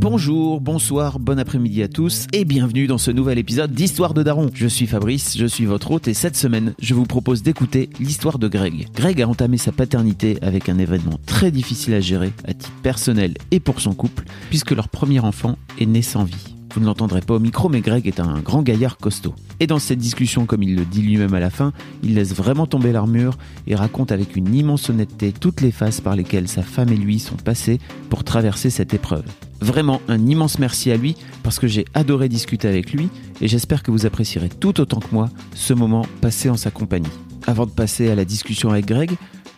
Bonjour, bonsoir, bon après-midi à tous et bienvenue dans ce nouvel épisode d'Histoire de Daron. Je suis Fabrice, je suis votre hôte et cette semaine, je vous propose d'écouter l'histoire de Greg. Greg a entamé sa paternité avec un événement très difficile à gérer à titre personnel et pour son couple, puisque leur premier enfant est né sans vie. Vous ne l'entendrez pas au micro, mais Greg est un grand gaillard costaud. Et dans cette discussion, comme il le dit lui-même à la fin, il laisse vraiment tomber l'armure et raconte avec une immense honnêteté toutes les phases par lesquelles sa femme et lui sont passés pour traverser cette épreuve. Vraiment un immense merci à lui parce que j'ai adoré discuter avec lui et j'espère que vous apprécierez tout autant que moi ce moment passé en sa compagnie. Avant de passer à la discussion avec Greg,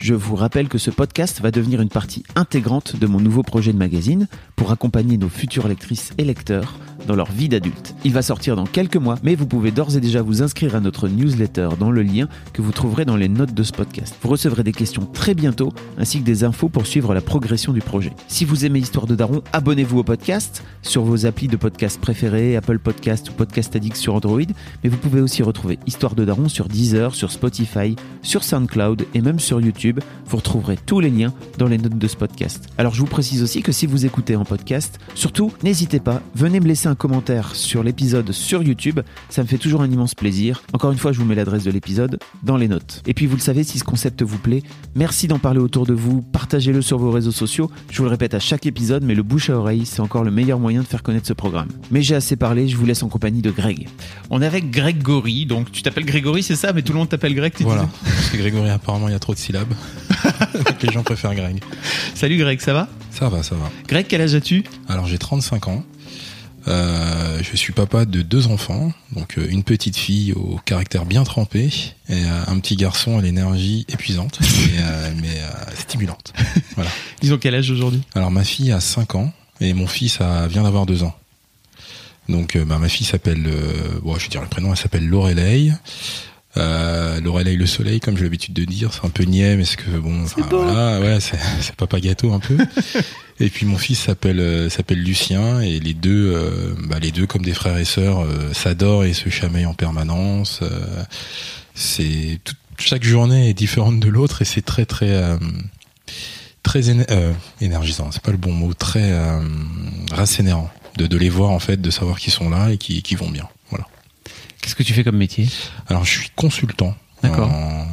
je vous rappelle que ce podcast va devenir une partie intégrante de mon nouveau projet de magazine pour accompagner nos futures lectrices et lecteurs dans leur vie d'adulte. Il va sortir dans quelques mois, mais vous pouvez d'ores et déjà vous inscrire à notre newsletter dans le lien que vous trouverez dans les notes de ce podcast. Vous recevrez des questions très bientôt, ainsi que des infos pour suivre la progression du projet. Si vous aimez Histoire de Daron, abonnez-vous au podcast sur vos applis de podcast préférés, Apple Podcast ou Podcast Addict sur Android, mais vous pouvez aussi retrouver Histoire de Daron sur Deezer, sur Spotify, sur SoundCloud et même sur YouTube. Vous retrouverez tous les liens dans les notes de ce podcast. Alors je vous précise aussi que si vous écoutez en podcast, surtout n'hésitez pas, venez me laisser un commentaire sur l'épisode sur YouTube, ça me fait toujours un immense plaisir. Encore une fois, je vous mets l'adresse de l'épisode dans les notes. Et puis vous le savez, si ce concept vous plaît, merci d'en parler autour de vous, partagez-le sur vos réseaux sociaux. Je vous le répète à chaque épisode, mais le bouche à oreille, c'est encore le meilleur moyen de faire connaître ce programme. Mais j'ai assez parlé, je vous laisse en compagnie de Greg. On est avec Grégory, donc tu t'appelles Grégory, c'est ça, mais tout le monde t'appelle Greg, tu Voilà. Parce que Grégory, apparemment, il y a trop de syllabes. Les gens préfèrent Greg. Salut Greg, ça va? Ça va, ça va. Greg, quel âge as-tu? Alors, j'ai 35 ans. Euh, je suis papa de deux enfants, donc euh, une petite fille au caractère bien trempé et euh, un petit garçon à l'énergie épuisante, mais, euh, mais euh, stimulante. Voilà. Ils ont quel âge aujourd'hui? Alors ma fille a 5 ans et mon fils a, vient d'avoir 2 ans. Donc bah, ma fille s'appelle, euh, bon, je vais dire le prénom, elle s'appelle Lorelei. Euh, Lorelei le soleil, comme j'ai l'habitude de dire, c'est un peu niais, mais c'est que bon, enfin, voilà, ouais, c'est, c'est papa gâteau un peu. et puis mon fils s'appelle euh, s'appelle Lucien et les deux, euh, bah, les deux comme des frères et sœurs, euh, s'adorent et se chamaillent en permanence. Euh, c'est chaque journée est différente de l'autre et c'est très très euh, très éner- énergisant, c'est pas le bon mot, très euh, rassénérant de, de les voir en fait, de savoir qu'ils sont là et qu'ils qu'ils vont bien. Qu'est-ce que tu fais comme métier? Alors je suis consultant D'accord. en,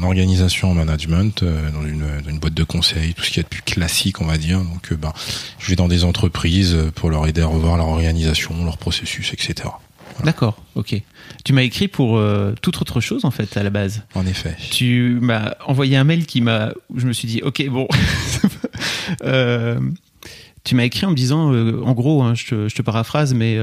en organisation, en management, euh, dans, une, dans une boîte de conseil, tout ce qui est de plus classique, on va dire. Donc euh, ben, je vais dans des entreprises euh, pour leur aider à revoir leur organisation, leur processus, etc. D'accord, ok. Tu m'as écrit pour euh, toute autre chose en fait à la base. En effet. Tu m'as envoyé un mail qui m'a, où je me suis dit, ok, bon. Tu m'as écrit en me disant, en gros, hein, je, te, je te paraphrase, mais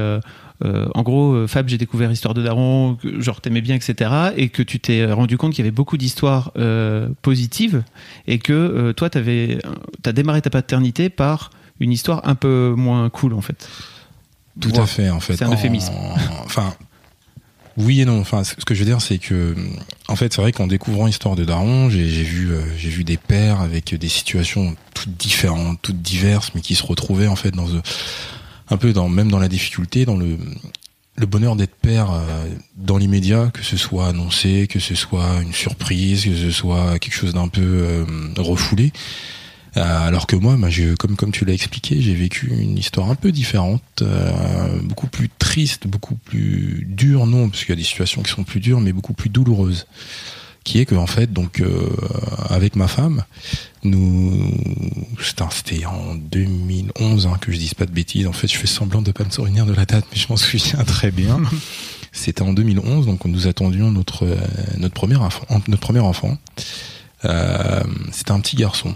euh, euh, en gros, euh, Fab, j'ai découvert Histoire de Daron, que, genre t'aimais bien, etc. Et que tu t'es rendu compte qu'il y avait beaucoup d'histoires euh, positives et que euh, toi, t'avais, t'as démarré ta paternité par une histoire un peu moins cool en fait. Tout Wow. à fait, en fait. C'est un En- euphémisme. Enfin, Oui et non. Enfin, ce que je veux dire, c'est que, en fait, c'est vrai qu'en découvrant l'histoire de Daron, j'ai vu, euh, j'ai vu des pères avec des situations toutes différentes, toutes diverses, mais qui se retrouvaient en fait dans un peu dans même dans la difficulté, dans le le bonheur d'être père euh, dans l'immédiat, que ce soit annoncé, que ce soit une surprise, que ce soit quelque chose d'un peu euh, refoulé. Euh, alors que moi, bah, je, comme comme tu l'as expliqué, j'ai vécu une histoire un peu différente, beaucoup plus triste, beaucoup plus dure, non, parce qu'il y a des situations qui sont plus dures, mais beaucoup plus douloureuses qui est que en fait donc euh, avec ma femme nous c'était en 2011 hein, que je dise pas de bêtises. En fait je fais semblant de pas me souvenir de la date mais je m'en souviens très bien. C'était en 2011 donc nous attendions notre euh, notre premier enfant notre premier enfant. Euh, c'était un petit garçon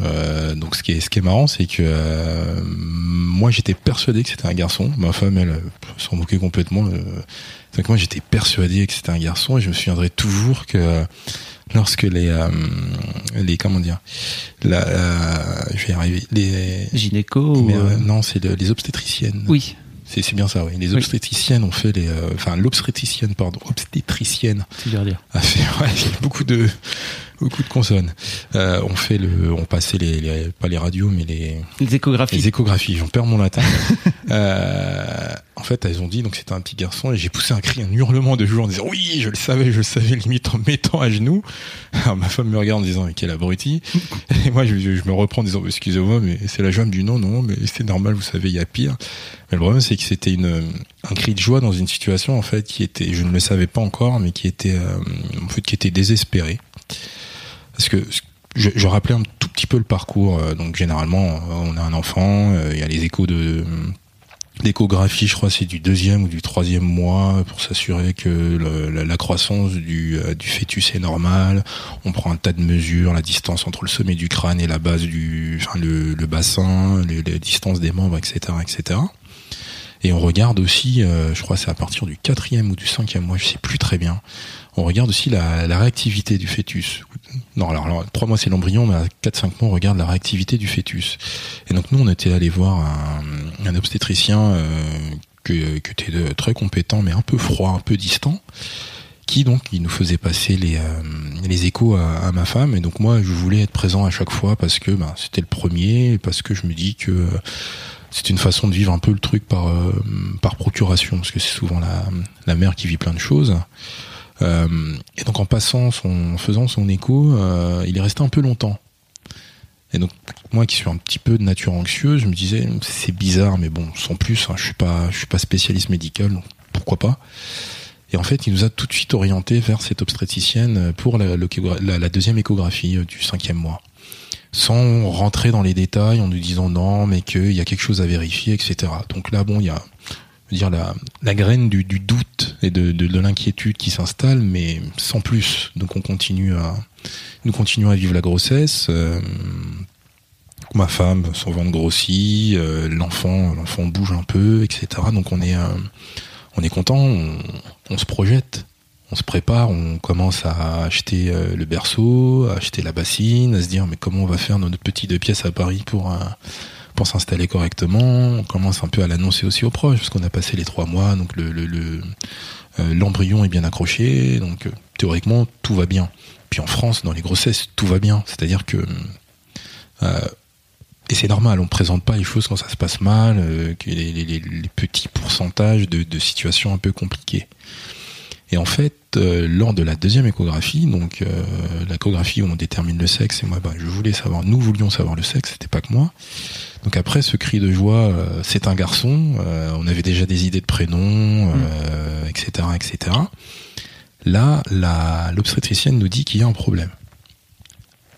euh, donc ce qui est ce qui est marrant c'est que euh, moi j'étais persuadé que c'était un garçon. Ma femme elle s'en moquait complètement. Donc moi j'étais persuadé que c'était un garçon et je me souviendrai toujours que lorsque les euh, les comment dire la, je vais y arriver les gynéco euh, non c'est les obstétriciennes. Oui. C'est bien ça oui. Les obstétriciennes ont fait les euh, enfin l'obstétricienne pardon obstétricienne a fait ouais, beaucoup de beaucoup de consonnes. Euh, on fait le, on passait les, les, pas les radios, mais les, les échographies. Les échographies. J'en perds mon latin. euh, en fait, elles ont dit donc c'était un petit garçon et j'ai poussé un cri, un hurlement de joie en disant oui, je le savais, je le savais, limite en mettant à genoux. Alors ma femme me regarde en disant mais quel abruti. Et moi je, je me reprends en disant excusez-moi, mais c'est la joie du non, non, mais c'est normal, vous savez, il y a pire. Mais le problème c'est que c'était une un cri de joie dans une situation en fait qui était, je ne le savais pas encore, mais qui était euh, en fait qui était désespéré parce que je, je, rappelais un tout petit peu le parcours. Euh, donc généralement, on a un enfant, euh, il y a les échos de l'échographie, je crois, c'est du deuxième ou du troisième mois pour s'assurer que le, la, croissance du, euh, du, fœtus est normale. On prend un tas de mesures, la distance entre le sommet du crâne et la base du, enfin le, le bassin, les distances des membres, etc., etc. Et on regarde aussi, euh, je crois, c'est à partir du quatrième ou du cinquième mois, je sais plus très bien on regarde aussi la, la réactivité du fœtus. Non, alors, alors 3 mois c'est l'embryon, mais à 4-5 mois on regarde la réactivité du fœtus. Et donc nous on était allé voir un, un obstétricien euh, que, que était de, très compétent, mais un peu froid, un peu distant, qui donc il nous faisait passer les, euh, les échos à, à, ma femme. Et donc moi je voulais être présent à chaque fois parce que bah, c'était le premier, parce que je me dis que c'est une façon de vivre un peu le truc par, euh, par procuration, parce que c'est souvent la, la mère qui vit plein de choses. Euh, et donc en passant, en faisant son écho, euh, il est resté un peu longtemps. Et donc moi qui suis un petit peu de nature anxieuse, je me disais c'est bizarre, mais bon, sans plus, hein, je suis pas, je suis pas spécialiste médical, donc pourquoi pas. Et en fait, il nous a tout de suite orienté vers cette obstétricienne pour la, la, la deuxième échographie euh, du cinquième mois, sans rentrer dans les détails en nous disant non, mais qu'il y a quelque chose à vérifier, etc. Donc là, bon, il y a dire la, la graine du, doute et de, de, de l'inquiétude qui s'installe, mais sans plus. Donc on continue à, nous continuons à vivre la grossesse. Euh, ma femme, son ventre grossit, euh, l'enfant, l'enfant bouge un peu, etc. Donc on est, euh, on est content, on, se projette, on se prépare, on commence à acheter le berceau, à acheter la bassine, à se dire mais comment on va faire notre petit deux pièces à Paris pour pour s'installer correctement. On commence un peu à l'annoncer aussi aux proches, parce qu'on a passé les trois mois, donc le, euh, l'embryon est bien accroché, donc euh, théoriquement tout va bien. Puis en France, dans les grossesses, tout va bien. C'est-à-dire que euh, et c'est normal, on présente pas les choses quand ça se passe mal, les, petits pourcentages de, situations un peu compliquées. Et en fait, euh, lors de la deuxième échographie, donc euh, l'échographie où on détermine le sexe, et moi, bah, je voulais savoir, nous voulions savoir le sexe, c'était pas que moi. Donc après ce cri de joie, euh, c'est un garçon. On avait déjà des idées de prénoms, etc., mm. etc. Là, la l'obstétricienne nous dit qu'il y a un problème.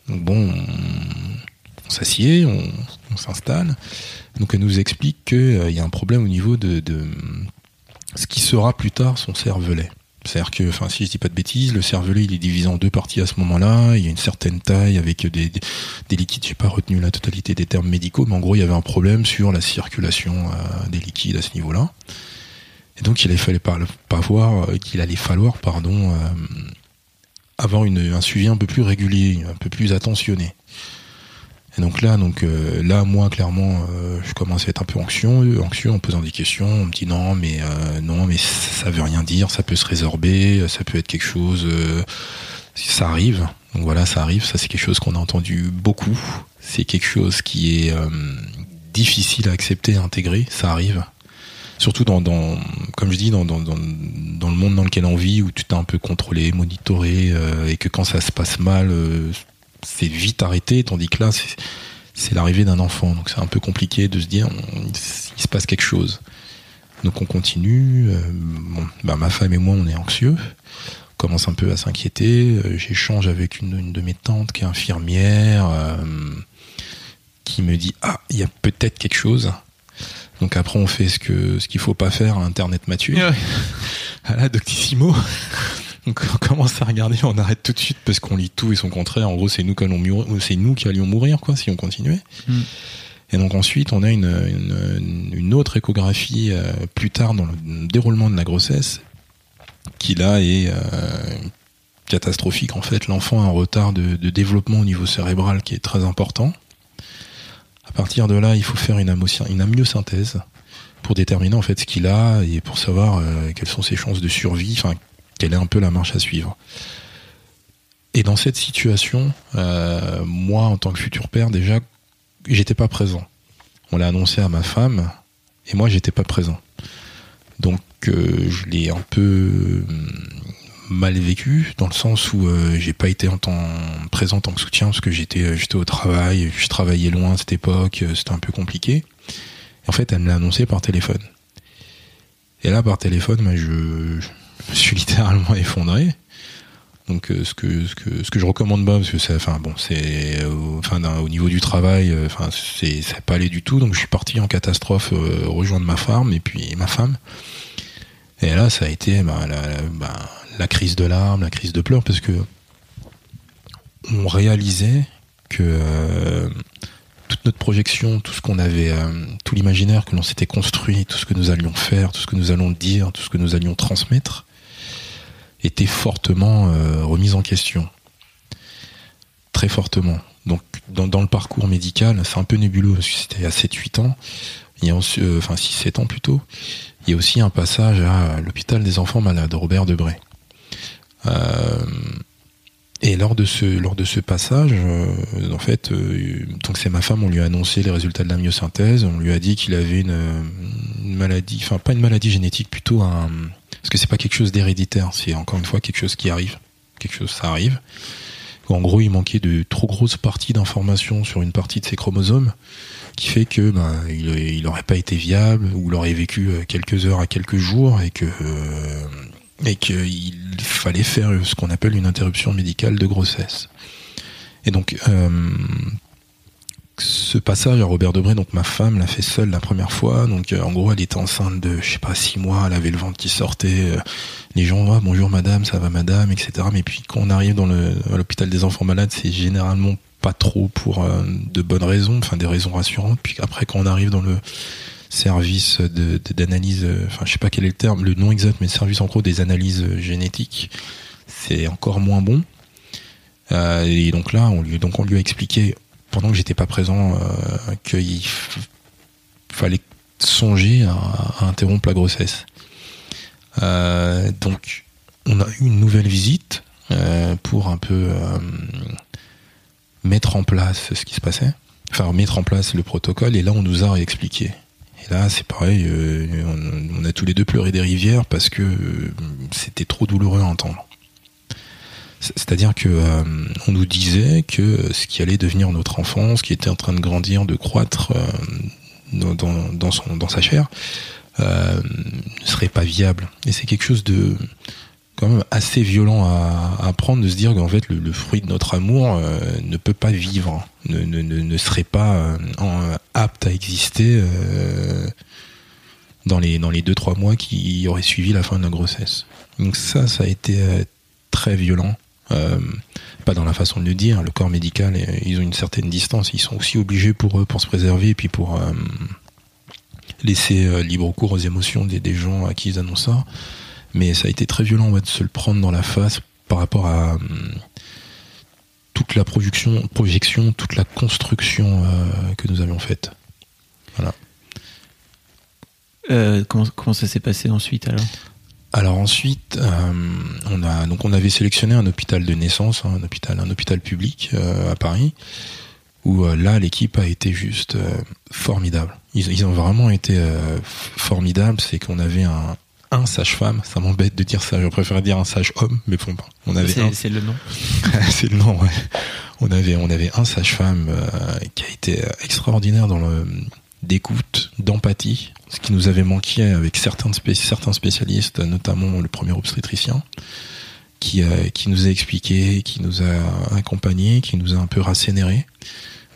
Donc bon, on, on s'assied, on, on s'installe. Donc elle nous explique qu'il y a un problème au niveau de, de ce qui sera plus tard son cervelet. C'est-à-dire que, enfin, si je dis pas de bêtises, le cervelet il est divisé en deux parties à ce moment-là. Il y a une certaine taille avec des, des, des liquides. J'ai pas retenu la totalité des termes médicaux, mais en gros, il y avait un problème sur la circulation euh, des liquides à ce niveau-là. Et donc, il fallait pas, voir euh, qu'il allait falloir, pardon, euh, avoir une, un suivi un peu plus régulier, un peu plus attentionné. Et donc là, donc là, moi, clairement, je commence à être un peu anxieux, anxieux en posant des questions. On me dit non, mais non, mais ça veut rien dire. Ça peut se résorber. Ça peut être quelque chose. ça arrive. Donc voilà, ça arrive. Ça, c'est quelque chose qu'on a entendu beaucoup. C'est quelque chose qui est difficile à accepter, à intégrer. Ça arrive. Surtout dans, comme je dis, dans, le monde dans lequel on vit, où tu t'es un peu contrôlé, monitoré, et que quand ça se passe mal c'est vite arrêté, tandis que là, c'est l'arrivée d'un enfant. Donc c'est un peu compliqué de se dire, il se passe quelque chose. Donc on continue. Euh, bah, ma femme et moi, on est anxieux. On commence un peu à s'inquiéter. Euh, j'échange avec une, de mes tantes qui est infirmière, euh, qui me dit ah, il y a peut-être quelque chose. Donc après, on fait ce que ce qu'il faut pas faire à Internet Mathieu. à la Doctissimo. Donc on commence à regarder, on arrête tout de suite parce qu'on lit tout et son contraire. En gros, c'est nous qui allons c'est nous qui allions mourir quoi si on continuait. Hmm. Et donc ensuite, on a une, une, autre échographie euh, plus tard dans le déroulement de la grossesse qui là est euh, catastrophique. En fait, l'enfant a un retard de, développement au niveau cérébral qui est très important. À partir de là, il faut faire une, une amyosynthèse pour déterminer en fait ce qu'il a et pour savoir euh, quelles sont ses chances de survie, enfin quelle est un peu la marche à suivre. Et dans cette situation, moi, en tant que futur père, déjà, j'étais pas présent. On l'a annoncé à ma femme, et moi, j'étais pas présent. Donc, euh, je l'ai un peu hum, mal vécu, dans le sens où euh, j'ai pas été en temps présent en tant que soutien, parce que j'étais j'étais au travail, je travaillais loin à cette époque, c'était un peu compliqué. En fait, elle me l'a annoncé par téléphone. Et là, par téléphone, moi, je, je me suis littéralement effondré. Donc euh, ce que ce que ce que je recommande pas parce que c'est enfin bon c'est euh, au niveau du travail euh, enfin c'est ça pas allé du tout. Donc je suis parti en catastrophe rejoindre ma femme et puis ma femme. Et là ça a été bah, la, bah, la crise de larmes la crise de pleurs parce que on réalisait que toute notre projection, tout ce qu'on avait, tout l'imaginaire que l'on s'était construit, tout ce que nous allions faire, tout ce que nous allons dire, tout ce que nous allions transmettre, était fortement euh, remise en question. Très fortement. Donc dans, le parcours médical, c'est un peu nébuleux parce que c'était à 7-8 ans, il y a euh, enfin 6-7 ans plutôt, il y a aussi un passage à l'hôpital des enfants malades, Robert Debré. Euh, et lors de ce lors de ce passage, en fait, donc c'est ma femme, on lui a annoncé les résultats de la myosynthèse, on lui a dit qu'il avait une, maladie, enfin pas une maladie génétique, plutôt un, parce que c'est pas quelque chose d'héréditaire, c'est encore une fois quelque chose qui arrive. Quelque chose, ça arrive. En gros, il manquait de trop grosses parties d'informations sur une partie de ses chromosomes, qui fait que ben, il n'aurait pas été viable, ou il aurait vécu euh, quelques heures à quelques jours, et que euh, qu'il fallait faire ce qu'on appelle une interruption médicale de grossesse. Et donc, euh, ce passage à Robert Debré, donc ma femme l'a fait seule la première fois. Donc euh, en gros, elle était enceinte de, je sais pas, six mois. Elle avait le ventre qui sortait. Euh, les gens, ah, bonjour madame, ça va madame, etc. Mais puis quand on arrive dans le, à l'hôpital des enfants malades, c'est généralement pas trop pour euh, de bonnes raisons, enfin des raisons rassurantes. Puis après, quand on arrive dans le service de, d'analyse, enfin je sais pas quel est le terme, le nom exact, mais le service en gros des analyses génétiques, c'est encore moins bon. et donc là, on lui, donc on lui a expliqué pendant que j'étais pas présent, euh, qu'il fallait songer à, interrompre la grossesse. Euh, donc, on a eu une nouvelle visite euh, pour un peu mettre en place ce qui se passait, enfin mettre en place le protocole. Et là, on nous a expliqué. Et là, c'est pareil, on, a tous les deux pleuré des rivières parce que c'était trop douloureux à entendre. C'est-à-dire que euh, on nous disait que ce qui allait devenir notre enfant, ce qui était en train de grandir, de croître euh, dans, son, dans sa chair, euh, ne serait pas viable. Et c'est quelque chose de quand même assez violent à, apprendre de se dire qu'en fait le, fruit de notre amour ne peut pas vivre, ne, ne, ne serait pas apte à exister dans les dans les deux trois mois qui auraient suivi la fin de la grossesse. Donc ça, ça a été très violent. Euh, pas dans la façon de le dire, le corps médical, ils ont une certaine distance, ils sont aussi obligés pour eux, pour se préserver, et puis pour euh, laisser euh, libre cours aux émotions des, gens à qui ils annoncent ça. Mais ça a été très violent de se le prendre dans la face par rapport à toute la projection, projection toute la construction que nous avions faite. Voilà. comment, comment ça s'est passé ensuite alors? Alors ensuite, on a donc on avait sélectionné un hôpital de naissance, hein, un hôpital, un hôpital public à Paris, où là l'équipe a été juste formidable. Ils, ils, ont vraiment été formidables. C'est qu'on avait un, un sage-femme. Ça m'embête de dire ça. Je préfère dire un sage-homme, mais bon, on avait. C'est le nom. c'est le nom. Ouais. On avait, on avait un sage-femme euh, qui a été extraordinaire dans le d'écoute, d'empathie, ce qui nous avait manqué avec certains, certains spécialistes, notamment le premier obstétricien, qui, euh, qui nous a expliqué, qui nous a accompagnés, qui nous a un peu rassénérés.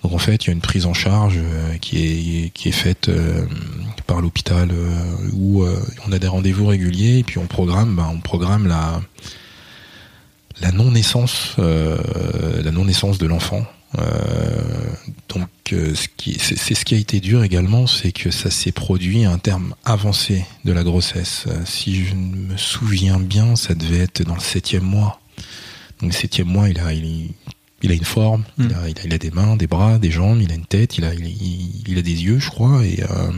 Donc en fait, il y a une prise en charge euh, qui est qui est faite euh, par l'hôpital où on a des rendez-vous réguliers et puis on programme bah, on programme la la non naissance la non naissance de l'enfant. Donc ce qui c'est ce qui a été dur également, c'est que ça s'est produit à un terme avancé de la grossesse. si je me souviens bien, ça devait être dans le septième mois. Donc le septième mois, il a il, il a une forme, il, hmm. a, il, a, des mains, des bras, des jambes, il a une tête, il a, il, a des yeux, je crois, et euh,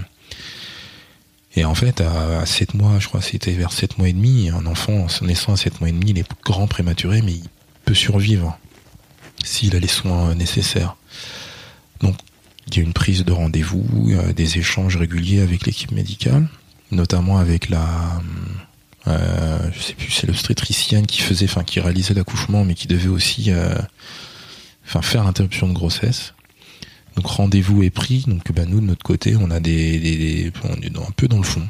et en fait, à, 7 mois, je crois, c'était vers 7 mois et demi, un enfant naissant à 7 mois et demi, il est grand prématuré, mais il peut survivre s'il a les soins nécessaires. Donc, il y a une prise de rendez-vous, des échanges réguliers avec l'équipe médicale, notamment avec la, euh, je sais plus, c'est l'obstétricienne qui faisait, qui réalisait l'accouchement, mais qui devait aussi euh, faire l'interruption de grossesse. Donc rendez-vous est pris. Donc bah, nous de notre côté, on a des, des, on est un peu dans le fond.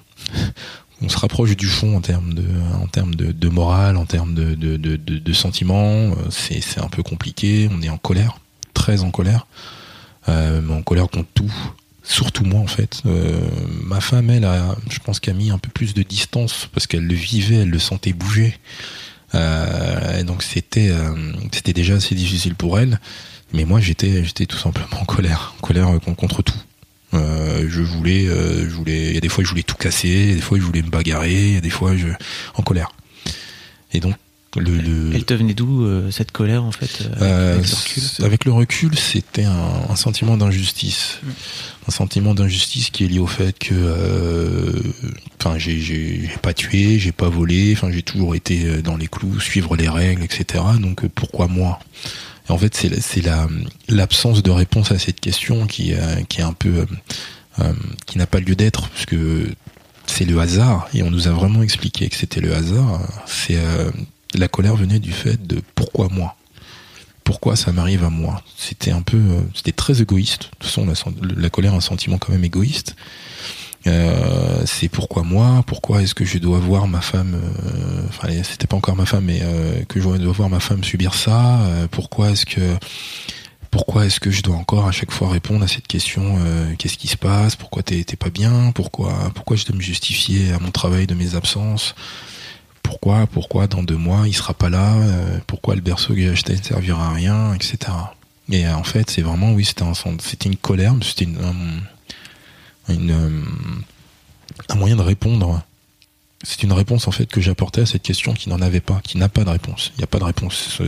On se rapproche du fond en termes de, en termes de, morale, en termes de, de, de, sentiments. C'est, c'est un peu compliqué. On est en colère, très en colère, euh, en colère contre tout. Surtout moi en fait. Euh, ma femme, elle, a, je pense qu'elle a mis un peu plus de distance parce qu'elle le vivait, elle le sentait bouger. Euh, donc c'était euh, c'était déjà assez difficile pour elle. Mais moi j'étais j'étais tout simplement en colère, en colère contre tout. Euh, je voulais, euh, je voulais. Il y a des fois je voulais tout casser, des fois je voulais me bagarrer, il y a des fois je en colère. Et donc le, le... Elle te venait d'où euh, cette colère en fait avec, le recul, avec le recul, c'était un, un, sentiment d'injustice, mm. un sentiment d'injustice qui est lié au fait que, enfin, j'ai pas tué, j'ai pas volé, enfin, j'ai toujours été dans les clous, suivre les règles, etc. Donc pourquoi moi? En fait, c'est la l'absence de réponse à cette question qui qui est un peu qui n'a pas lieu d'être, puisque c'est le hasard et on nous a vraiment expliqué que c'était le hasard. C'est la colère venait du fait de pourquoi moi? Pourquoi ça m'arrive à moi? C'était un peu euh, c'était très égoïste. De toute façon la, colère un sentiment quand même égoïste euh, c'est pourquoi moi pourquoi est-ce que je dois voir ma femme euh, enfin c'était pas encore ma femme mais que je dois voir ma femme subir ça pourquoi est-ce que pourquoi est-ce que je dois encore à chaque fois répondre à cette question qu'est-ce qui se passe pourquoi t'es pas bien pourquoi pourquoi je dois me justifier à mon travail de mes absences pourquoi, pourquoi dans deux mois il sera pas là, euh, pourquoi le berceau que j'ai acheté ne servira à rien, etc. Et euh, en fait, c'est vraiment, oui, c'était un, une colère, c'était une, un, euh, un moyen de répondre. C'est une réponse en fait que j'apportais à cette question qui n'en avait pas, qui n'a pas de réponse. Il n'y a pas de réponse.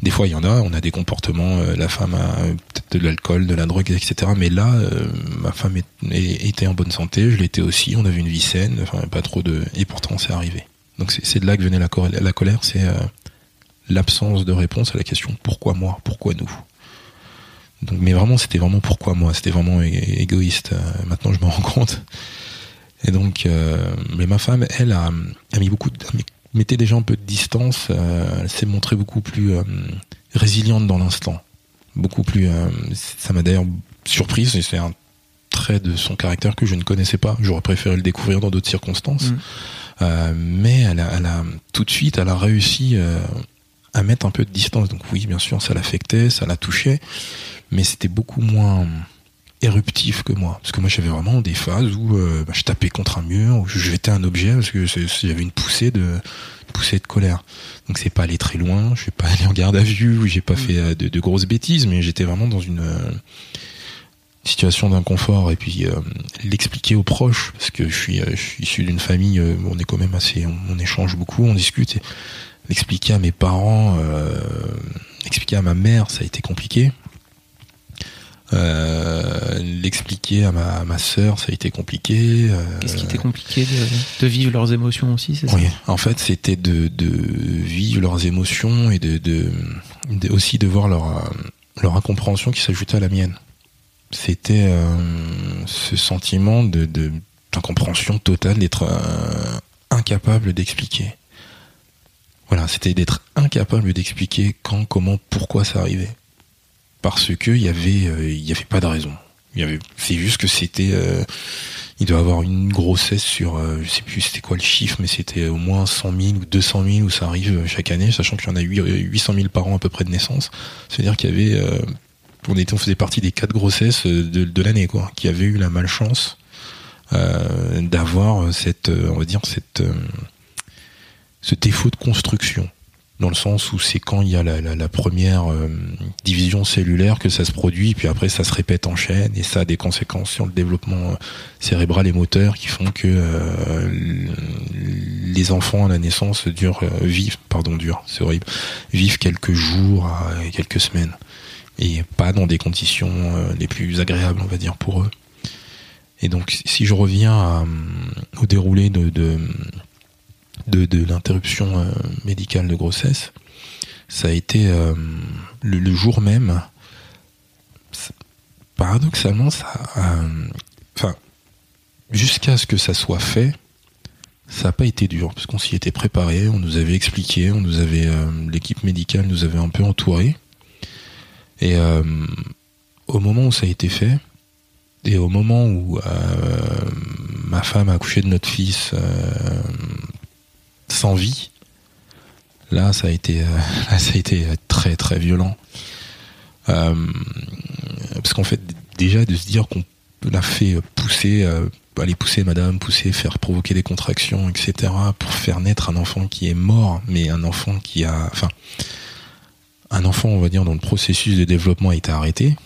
des fois, il y en a. On a des comportements. la femme a peut-être de l'alcool, de la drogue, etc. Mais là, ma femme était en bonne santé. Je l'étais aussi. On avait une vie saine. Enfin, pas trop de. Et pourtant, c'est arrivé. Donc c'est de là que venait la, colère, c'est euh, l'absence de réponse à la question pourquoi moi, pourquoi nous? Donc, mais vraiment, c'était vraiment pourquoi moi, c'était vraiment égoïste. Euh, maintenant, je me rends compte. Et donc, euh, mais ma femme, elle a, a mis beaucoup, de, mettait déjà un peu de distance. elle s'est montrée beaucoup plus résiliente dans l'instant, beaucoup plus. ça m'a d'ailleurs surprise. C'est un trait de son caractère que je ne connaissais pas. J'aurais préféré le découvrir dans d'autres circonstances. Mmh. Euh, mais elle a, elle a, tout de suite, elle a réussi euh, à mettre un peu de distance. Donc oui, bien sûr, ça l'affectait, ça la touchait, mais c'était beaucoup moins éruptif que moi. Parce que moi, j'avais vraiment des phases où euh, bah, je tapais contre un mur, où je jetais un objet parce que j'avais une poussée de poussée de colère. Donc c'est pas aller très loin, je suis pas allé en garde à vue, j'ai pas mmh. fait de, de, grosses bêtises, mais j'étais vraiment dans une situation d'inconfort et puis euh, l'expliquer aux proches parce que je suis, euh, je suis issu d'une famille euh, on est quand même assez on, échange beaucoup on discute l'expliquer à mes parents, euh, l'expliquer à ma mère, ça a été compliqué. Euh, l'expliquer à ma, à ma sœur, ça a été compliqué. Euh, Qu'est-ce qui était compliqué de, de vivre leurs émotions aussi, c'est ça? Oui, en fait, c'était de, de vivre leurs émotions et de, de, de- aussi de voir leur, leur incompréhension qui s'ajoutait à la mienne. C'était euh, ce sentiment de de- d'incompréhension totale, d'être euh, incapable d'expliquer. Voilà, c'était d'être incapable d'expliquer quand, comment, pourquoi ça arrivait. Parce que il y avait, euh, il y avait pas de raison. Il y avait, c'est juste que c'était, euh, il doit avoir une grossesse sur, euh, je sais plus c'était quoi le chiffre, mais c'était au moins 100 000 ou 200 000 où ça arrive euh, chaque année, sachant qu'il y en a huit- 800 000 par an à peu près de naissance. C'est-à-dire qu'il y avait, euh, on était, on faisait partie des quatre grossesses euh, de, de l'année, quoi, qui avaient eu la malchance euh, d'avoir cette, euh, on va dire cette, euh, ce défaut de construction dans le sens où c'est quand il y a la, première euh, division cellulaire que ça se produit, puis après ça se répète en chaîne, et ça a des conséquences sur le développement euh, cérébral et moteur qui font que euh, les enfants à la naissance durent, vivent, pardon, durent, c'est horrible, vivent quelques jours, à quelques semaines, et pas dans des conditions les plus agréables, on va dire, pour eux. Et donc, si je reviens au déroulé de de, de l'interruption euh, médicale de grossesse, ça a été euh, le, jour même. Paradoxalement, ça, enfin, jusqu'à ce que ça soit fait, ça n'a pas été dur parce qu'on s'y était préparé, on nous avait expliqué, on nous avait, euh, l'équipe médicale nous avait un peu entouré. Et au moment où ça a été fait, et au moment où ma femme a accouché de notre fils sans vie, là ça a été, euh, ça a été très très violent. Euh, parce qu'en fait, déjà de se dire qu'on l'a fait pousser, euh, aller pousser madame, pousser, faire provoquer des contractions, etc., pour faire naître un enfant qui est mort, mais un enfant qui a. Enfin, un enfant, on va dire, dont le processus de développement a été arrêté,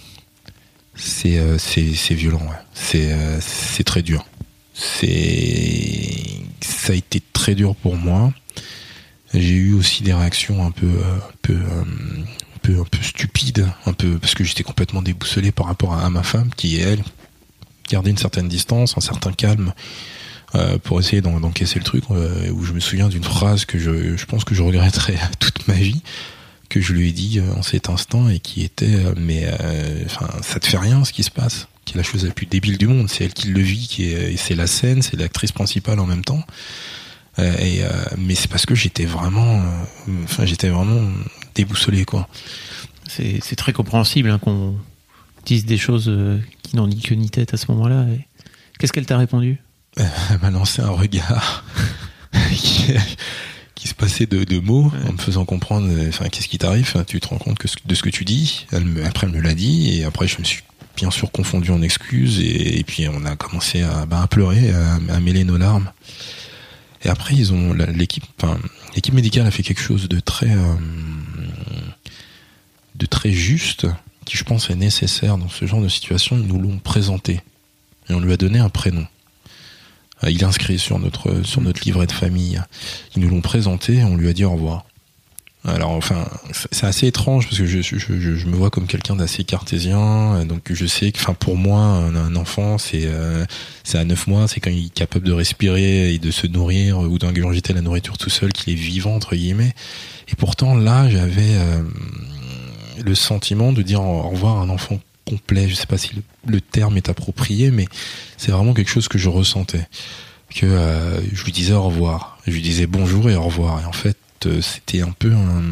c'est euh, violent, ouais. Euh, c'est très dur. C'est ça a été très dur pour moi. J'ai eu aussi des réactions un peu euh, euh, un peu un peu stupides, un peu parce que j'étais complètement déboussolé par rapport à, ma femme qui elle gardait une certaine distance, un certain calme euh, pour essayer d'en- d'encaisser le truc. euh, où je me souviens d'une phrase que je je pense que je regretterai toute ma vie que je lui ai dit euh, en cet instant et qui était euh, mais euh, enfin ça te fait rien ce qui se passe qui est la chose la plus débile du monde. C'est elle qui le vit qui est et c'est la scène c'est l'actrice principale en même temps. Euh, et euh, mais c'est parce que j'étais vraiment euh, enfin j'étais vraiment déboussolé quoi. C'est c'est très compréhensible hein, qu'on dise des choses qui n'ont ni queue ni tête à ce moment-là. et- Qu'est-ce qu'elle t'a répondu? Elle m'a lancé un regard qui, qui se passait de, de mots en me faisant comprendre enfin qu'est-ce qui t'arrive? Tu te rends compte que ce- de ce que tu dis? Elle me, après elle me l'a dit et après je me suis bien sûr confondu en excuses et, et puis on a commencé à, bah, pleurer à, mêler nos larmes et après ils ont l'équipe l'équipe médicale a fait quelque chose de très euh, de très juste qui je pense est nécessaire dans ce genre de situation ils nous l'ont présenté et on lui a donné un prénom euh, Il est inscrit sur notre sur notre livret de famille. Ils nous l'ont présenté, on lui a dit au revoir. Alors enfin, c'est assez étrange parce que je, me vois comme quelqu'un d'assez cartésien, euh, donc je sais que, enfin pour moi, un, enfant c'est euh, à 9 mois, c'est quand il est capable de respirer et de se nourrir ou d'ingurgiter la nourriture tout seul qu'il est vivant entre guillemets. Et pourtant là, j'avais euh, le sentiment de dire au revoir à un enfant complet. Je sais pas si le, terme est approprié, mais c'est vraiment quelque chose que je ressentais. Que je lui disais au revoir, je lui disais bonjour et au revoir. Et en fait, c'était un peu un.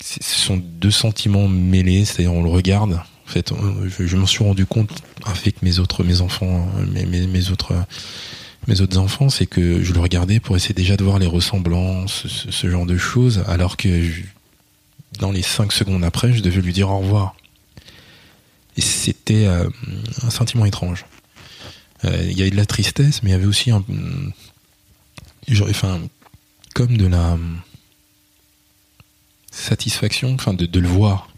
Ce sont deux sentiments mêlés, c'est-à-dire on le regarde. En fait, je, m'en suis rendu compte avec mes autres, mes enfants, mes, mes, mes autres, mes autres enfants, c'est que je le regardais pour essayer déjà de voir les ressemblances, ce, genre de choses, alors que dans les cinq secondes après, je devais lui dire au revoir. Et c'était euh, un sentiment étrange. Euh, Il y avait de la tristesse, mais il y avait aussi un, enfin, comme de la satisfaction, enfin, de, le voir,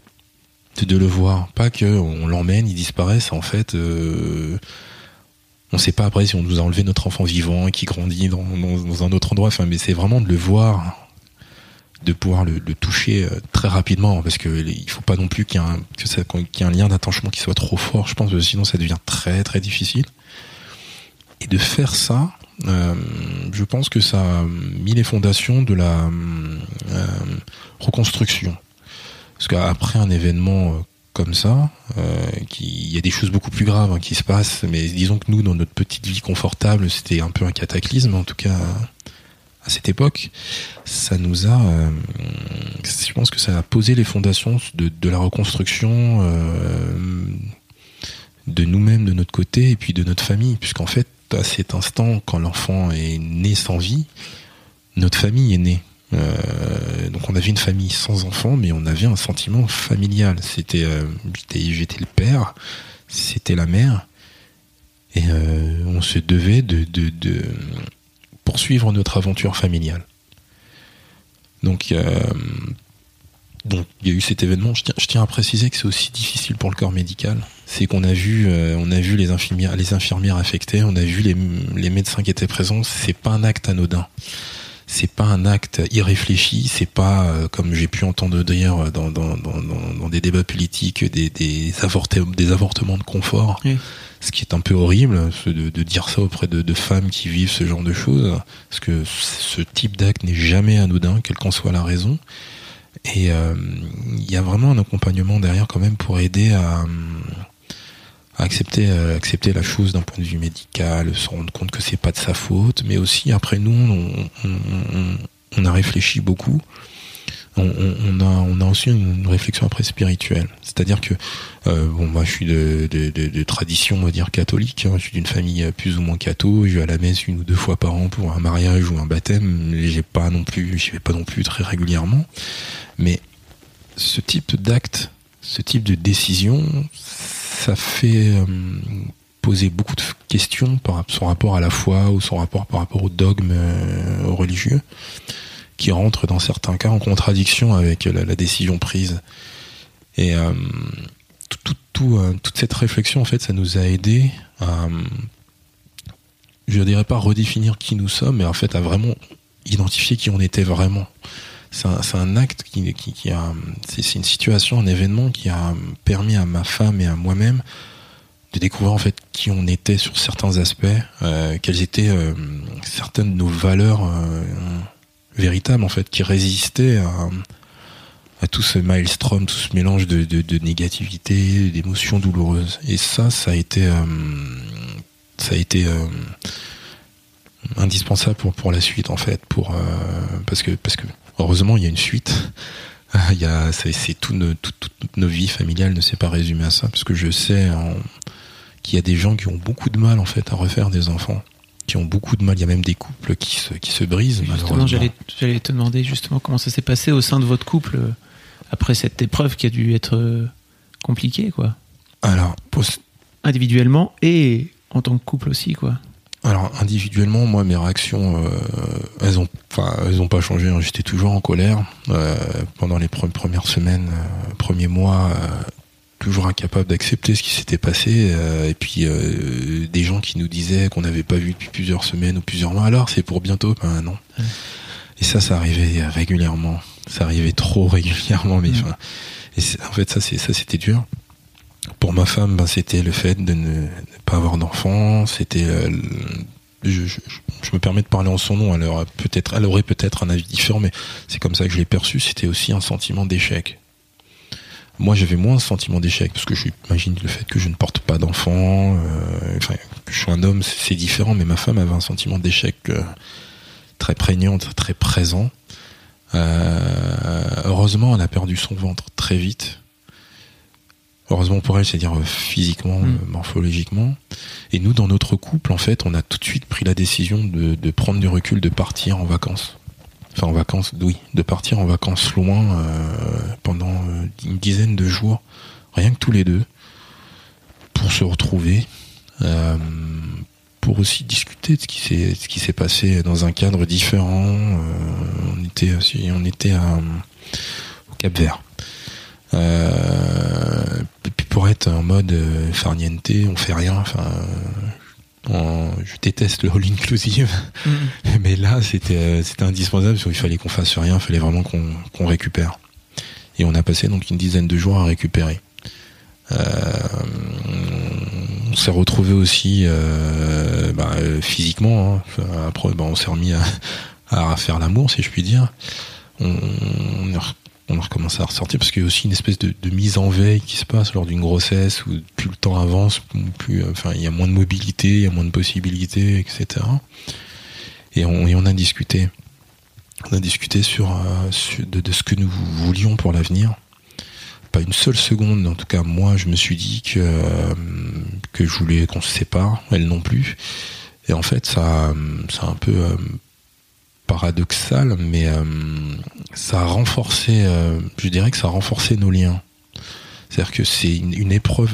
de, le voir, pas que on l'emmène, il disparaisse. En fait, euh, on sait pas après si on nous a enlevé notre enfant vivant et qui grandit dans, un autre endroit. Enfin, mais c'est vraiment de le voir, de pouvoir le, toucher euh, très rapidement, parce que il faut pas non plus qu'il y ait un, qu'il y ait un lien d'attachement qui soit trop fort. Je pense que sinon ça devient très très difficile. Et de faire ça, euh, je pense que ça a mis les fondations de la euh, reconstruction. Parce qu'après un événement euh, comme ça, il y a des choses beaucoup plus graves hein, qui se passent, mais disons que nous, dans notre petite vie confortable, c'était un peu un cataclysme, en tout cas à cette époque. Ça nous a, je pense que ça a posé les fondations de, la reconstruction de nous-mêmes, de notre côté, et puis de notre famille, puisqu'en fait, à cet instant, quand l'enfant est né sans vie, notre famille est née. Euh, donc on avait une famille sans enfants, mais on avait un sentiment familial. C'était, euh, j'étais le père, c'était la mère, et euh, on se devait de, poursuivre notre aventure familiale. Donc, donc il y a eu cet événement. Je tiens à préciser que c'est aussi difficile pour le corps médical. C'est qu'on a vu, euh, on a vu les infirmières, les infirmières affectées, on a vu les, les médecins qui étaient présents. C'est pas un acte anodin c'est pas un acte irréfléchi, c'est pas euh, comme j'ai pu entendre dire dans, dans, dans, dans des débats politiques des, des, des avortements de confort. Oui. Ce qui est un peu horrible de, de dire ça auprès de, de, femmes qui vivent ce genre de choses, parce que ce type d'acte n'est jamais anodin, quelle qu'en soit la raison. Et il euh, y a vraiment un accompagnement derrière quand même pour aider à accepter, à accepter la chose d'un point de vue médical, se rendre compte que c'est pas de sa faute, mais aussi après nous, on, on, on, on a réfléchi beaucoup. On, a, on a aussi une réflexion après spirituelle, c'est-à-dire que euh, bon, moi je suis de, de, de, de, tradition, on va dire catholique. Hein, je suis d'une famille plus ou moins catho. Je vais à la messe une ou deux fois par an pour un mariage ou un baptême. J'ai pas non plus, j'y vais pas non plus très régulièrement. Mais ce type d'acte, ce type de décision, ça fait euh, poser beaucoup de questions par son rapport à la foi ou son rapport par rapport au dogme euh, religieux qui rentre dans certains cas en contradiction avec la, décision prise. Et euh, toute cette réflexion, en fait, ça nous a aidé à, je dirais pas redéfinir qui nous sommes, mais en fait à vraiment identifier qui on était vraiment. C'est un, acte qui, a, c'est une situation, un événement qui a permis à ma femme et à moi-même de découvrir en fait qui on était sur certains aspects, euh, quelles étaient euh, certaines de nos valeurs euh, véritables en fait qui résistaient à, tout ce maelstrom, tout ce mélange de, de, de négativité, d'émotions douloureuses. Et ça, ça a été, ça a été indispensable pour pour la suite en fait, pour parce que parce que heureusement il y a une suite. Il y a, c'est tout, nos, tout, toutes nos vies familiales ne s'est pas résumé à ça, parce que je sais qu'il y a des gens qui ont beaucoup de mal en fait à refaire des enfants qui ont beaucoup de mal. Il y a même des couples qui se, qui se brisent. Justement, j'allais, j'allais te demander justement comment ça s'est passé au sein de votre couple euh, après cette épreuve qui a dû être euh, compliquée, quoi. Alors, individuellement et en tant que couple aussi, quoi. Alors individuellement, moi, mes réactions, euh, elles ont, enfin, elles ont pas changé. Hein. J'étais toujours en colère euh, pendant les pre premières semaines, euh, premiers mois, toujours incapable d'accepter ce qui s'était passé. et puis des gens qui nous disaient qu'on n'avait pas vu depuis plusieurs semaines ou plusieurs mois. Alors c'est pour bientôt Ben non. Ouais. Et ça, ça arrivait régulièrement. Ça arrivait trop régulièrement. Mais ouais. et en fait, ça, c'est ça, c'était dur. Pour ma femme, ben, c'était le fait de ne, pas avoir d'enfant. C'était, euh, je, me permets de parler en son nom. Elle peut-être, elle aurait peut-être un avis différent, mais c'est comme ça que je l'ai perçu. C'était aussi un sentiment d'échec. Moi, j'avais moins un sentiment d'échec parce que j'imagine le fait que je ne porte pas d'enfant, euh, enfin, je suis un homme, c'est différent. Mais ma femme avait un sentiment d'échec euh, très prégnant, très présent. Heureusement, elle a perdu son ventre très vite heureusement pour elle, c'est-à-dire physiquement, mmh. morphologiquement. Et nous, dans notre couple, en fait, on a tout de suite pris la décision de, de prendre du recul, de partir en vacances. Enfin, en vacances, oui, de partir en vacances loin euh, pendant une dizaine de jours, rien que tous les deux, pour se retrouver, euh, pour aussi discuter de ce qui s'est ce qui s'est passé dans un cadre différent. Euh, on était on était à, au Cap Vert. Euh, pour être en mode euh, farniente, on fait rien. Enfin, je déteste le all inclusive, Mm. mais là c'était c'était indispensable parce qu'il fallait qu'on fasse rien, il fallait vraiment qu'on qu'on récupère. Et on a passé donc une dizaine de jours à récupérer. Euh, on s'est retrouvé aussi euh, bah, euh, physiquement. hein. Après, bah, on s'est remis à, à faire l'amour, si je puis dire. On, on, on a à ressortir parce qu'il y a aussi une espèce de, mise en veille qui se passe lors d'une grossesse où plus le temps avance, plus, enfin, il y a moins de mobilité, il y a moins de possibilités, etc. Et on, a discuté. On a discuté sur, euh, de, ce que nous voulions pour l'avenir. Pas une seule seconde, en tout cas moi, je me suis dit que euh, que je voulais qu'on se sépare, elle non plus. Et en fait, ça, c'est un peu euh, paradoxal, mais euh, ça a renforcé, euh, je dirais que ça a renforcé nos liens. C'est-à-dire que c'est une, épreuve,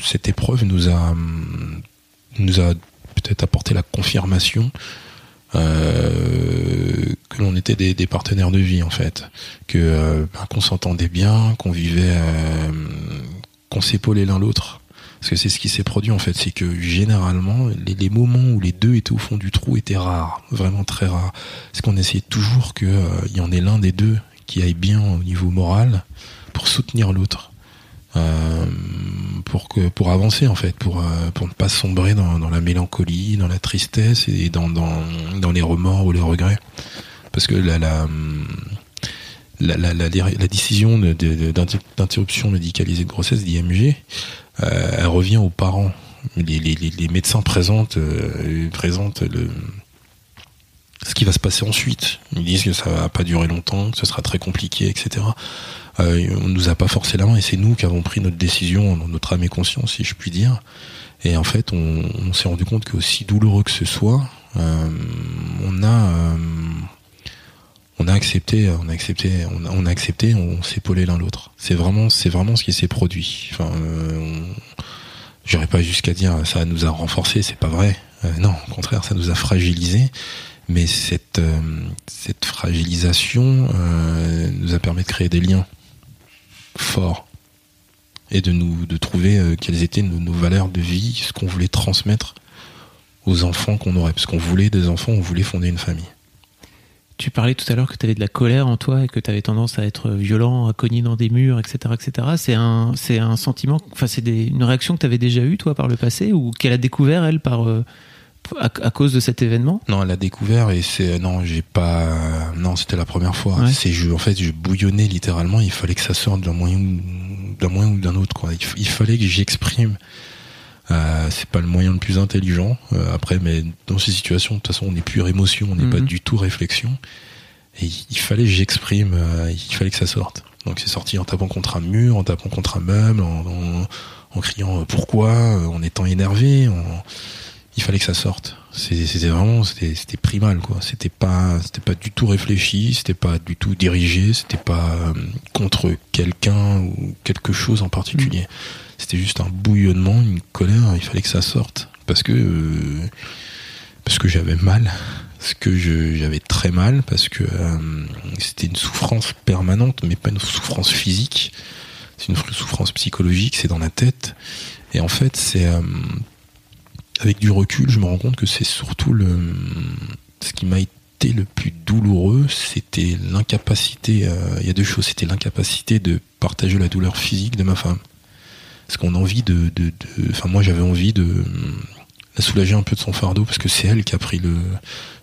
cette épreuve nous a nous a peut-être apporté la confirmation euh, que l'on était des, partenaires de vie en fait, que ben, qu'on s'entendait bien, qu'on vivait, qu'on s'épaulait l'un l'autre. Parce que c'est ce qui s'est produit en fait, c'est que généralement les, moments où les deux étaient au fond du trou étaient rares, vraiment très rares. Parce qu'on essayait toujours qu'il y en ait l'un des deux qui aille bien au niveau moral pour soutenir l'autre. Euh, pour que pour avancer en fait pour euh, pour ne pas sombrer dans, la mélancolie dans la tristesse et dans, dans les remords ou les regrets parce que la la la, la, la, la décision d'interruption médicalisée de grossesse d'IMG euh, elle revient aux parents. Les, les, les, les médecins présentent euh, présentent le ce qui va se passer ensuite. Ils disent que ça va pas durer longtemps que ce sera très compliqué etc euh, on nous a pas forcé la main et c'est nous qui avons pris notre décision dans notre âme et conscience, si je puis dire. Et en fait, on, on s'est rendu compte que aussi douloureux que ce soit, euh, on a euh, on a accepté, on a accepté, on a, on accepté, on s'est épaulé l'un l'autre. C'est vraiment, c'est vraiment ce qui s'est produit. Enfin, euh, j'irais pas jusqu'à dire ça nous a renforcé, c'est pas vrai. Euh, non, au contraire, ça nous a fragilisé. Mais cette euh, cette fragilisation euh, nous a permis de créer des liens forts et de nous de trouver quelles étaient nos, nos valeurs de vie, ce qu'on voulait transmettre aux enfants qu'on aurait, parce qu'on voulait des enfants, on voulait fonder une famille. Tu parlais tout à l'heure que tu avais de la colère en toi et que tu avais tendance à être violent, à cogner dans des murs, etc., etc. C'est un, c'est un sentiment, enfin c'est une réaction que tu avais déjà eue toi par le passé ou qu'elle a découvert elle par euh, à, à cause de cet événement? Non, elle a découvert et c'est non, j'ai pas non, c'était la première fois. Ouais. C'est je en fait, je bouillonnais littéralement, il fallait que ça sorte d'un moyen ou- d'un moyen ou d'un autre quoi. Il, f- il fallait que j'exprime euh, c'est pas le moyen le plus intelligent euh, après mais dans ces situations de toute façon on n'est plus émotion, on n'est pas Mhm. du tout réflexion et il, fallait que j'exprime euh, il fallait que ça sorte. Donc c'est sorti en tapant contre un mur, en tapant contre un meuble, en, en, en criant pourquoi, en étant énervé, en il fallait que ça sorte. C'était vraiment, c'était primal quoi. C'était pas, c'était pas du tout réfléchi, c'était pas du tout dirigé, c'était pas euh, contre quelqu'un ou quelque chose en particulier. C'était juste un bouillonnement, une colère. Il fallait que ça sorte parce que euh, parce que j'avais mal, parce que j'avais très mal, parce que euh, c'était une souffrance permanente, mais pas une souffrance physique. C'est une souffrance psychologique, c'est dans la tête. Et en fait, c'est avec du recul, je me rends compte que c'est surtout le ce qui m'a été le plus douloureux, c'était l'incapacité. euh, Il y a deux choses, c'était l'incapacité de partager la douleur physique de ma femme. Parce qu'on a envie de, enfin moi j'avais envie de la soulager un peu de son fardeau parce que c'est elle qui a pris le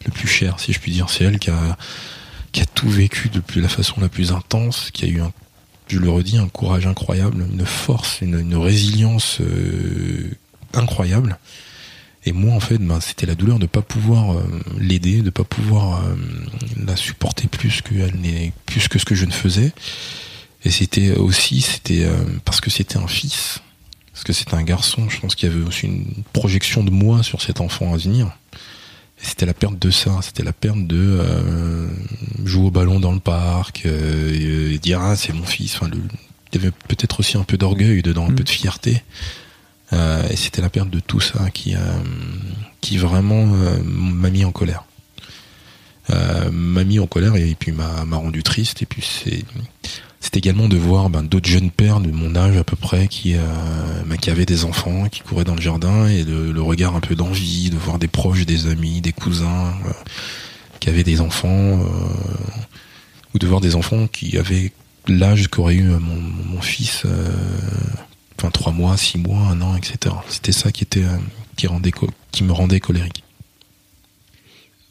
le plus cher, si je puis dire. C'est elle qui a qui a tout vécu de la façon la plus intense, qui a eu je le redis, un courage incroyable, une force, une, une résilience euh, incroyable. Et moi, en fait, ben, c'était la douleur de pas pouvoir euh, l'aider, de pas pouvoir euh, la supporter plus que elle n'est, plus que ce que je ne faisais. Et c'était aussi, c'était euh, parce que c'était un fils, parce que c'était un garçon. Je pense qu'il y avait aussi une projection de moi sur cet enfant à venir. Et c'était la perte de ça, c'était la perte de jouer au ballon dans le parc, et dire ah c'est mon fils. Enfin, le, il y avait peut-être aussi un peu d'orgueil dedans, un Mm. peu de fierté. Euh, et c'était la perte de tout ça qui, euh, qui vraiment euh, m'a mis en colère. M'a mis en colère et, puis m'a, rendu triste. Et puis c'est, c'est également de voir ben, d'autres jeunes pères de mon âge à peu près qui, euh, ben, qui avaient des enfants, qui couraient dans le jardin et le, le regard un peu d'envie, de voir des proches, des amis, des cousins euh, qui avaient des enfants, euh, ou de voir des enfants qui avaient l'âge qu'aurait eu mon, mon fils, enfin trois mois, six mois, un an, etc. C'était ça qui était euh, qui rendait co- qui me rendait colérique.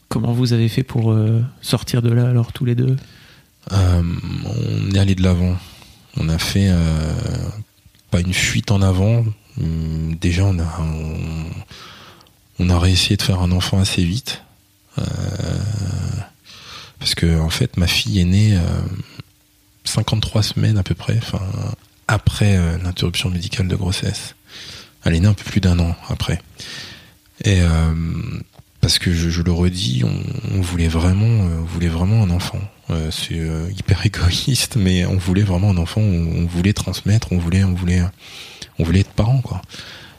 Comment vous avez fait pour euh, sortir de là alors tous les deux? Euh, on est allé de l'avant. On a fait euh, pas une fuite en avant. Hum, Déjà, on a on, on a de faire un enfant assez vite. Euh, parce que en fait, ma fille est née euh, 53 semaines à peu près, enfin après euh, l'interruption médicale de grossesse. Elle est née un peu plus d'un an après. Et euh, parce que je, le redis, on, voulait vraiment, euh, on voulait vraiment un enfant. Euh, c'est hyper égoïste, mais on voulait vraiment un enfant. On, on voulait transmettre, on voulait, on voulait, on voulait être parents, quoi.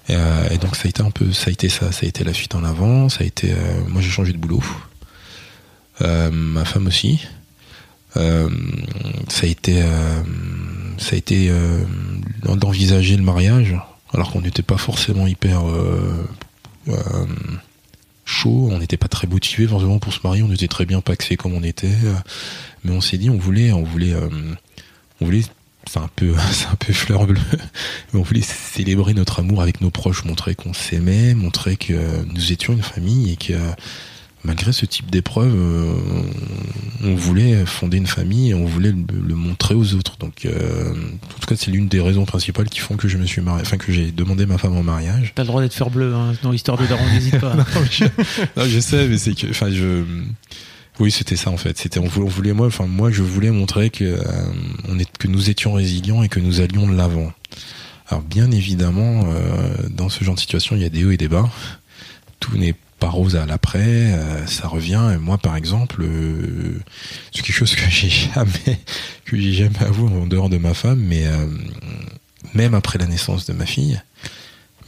Et, donc ça a été un peu, ça a été ça, ça a été la fuite en avant. Ça a été, moi j'ai changé de boulot. Ma femme aussi. Euh, ça a été, euh, ça a été euh, d'envisager le mariage, alors qu'on n'était pas forcément hyper euh, chaud, on n'était pas très motivé forcément pour se marier, on était très bien paxé comme on était, mais on s'est dit on voulait, on voulait, on voulait, c'est un peu, c'est un peu fleur bleue, mais on voulait célébrer notre amour avec nos proches, montrer qu'on s'aimait, montrer que nous étions une famille et que malgré ce type d'épreuve, euh, on voulait fonder une famille et on voulait le, le montrer aux autres. Donc, euh, en tout cas, c'est l'une des raisons principales qui font que je me suis marié, enfin que j'ai demandé ma femme en mariage. T'as le droit d'être fleur bleue hein, dans l'histoire de Daron, n'hésite pas. non, je, non, je sais, mais c'est que, enfin, je, oui, c'était ça en fait. C'était, on voulait, on voulait moi, enfin, moi, je voulais montrer que euh, on est, que nous étions résilients et que nous allions de l'avant. Alors, bien évidemment, euh, dans ce genre de situation, il y a des hauts et des bas. Tout n'est rose à l'après, euh, ça revient. Moi, par exemple, euh, c'est quelque chose que j'ai jamais, que j'ai jamais avoué en dehors de ma femme, mais euh, même après la naissance de ma fille,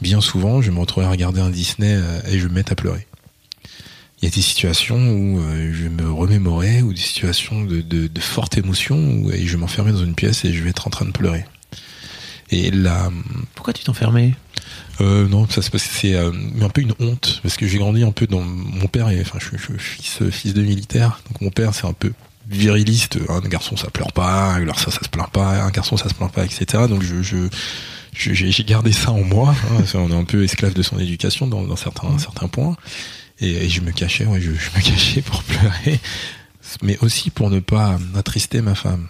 bien souvent, je me retrouvais à regarder un Disney et je me mettais à pleurer. Il y a des situations où je me remémorais, ou des situations de, de, forte émotion, où je m'enfermais dans une pièce et je vais être en train de pleurer. Et là, Pourquoi tu t'enfermais? Euh, non, ça se passe, c'est euh, un peu une honte parce que j'ai grandi un peu dans mon père est, enfin, je suis, suis fils, fils de militaire, donc mon père c'est un peu viriliste. Un garçon ça pleure pas, un garçon ça se plaint pas, un garçon ça se plaint pas, etc. Donc je, je j'ai j'ai gardé ça en moi. hein, on est un peu esclave de son éducation dans, dans certains certains points. Et, et je me cachais, ouais, je, je me cachais pour pleurer, mais aussi pour ne pas attrister ma femme.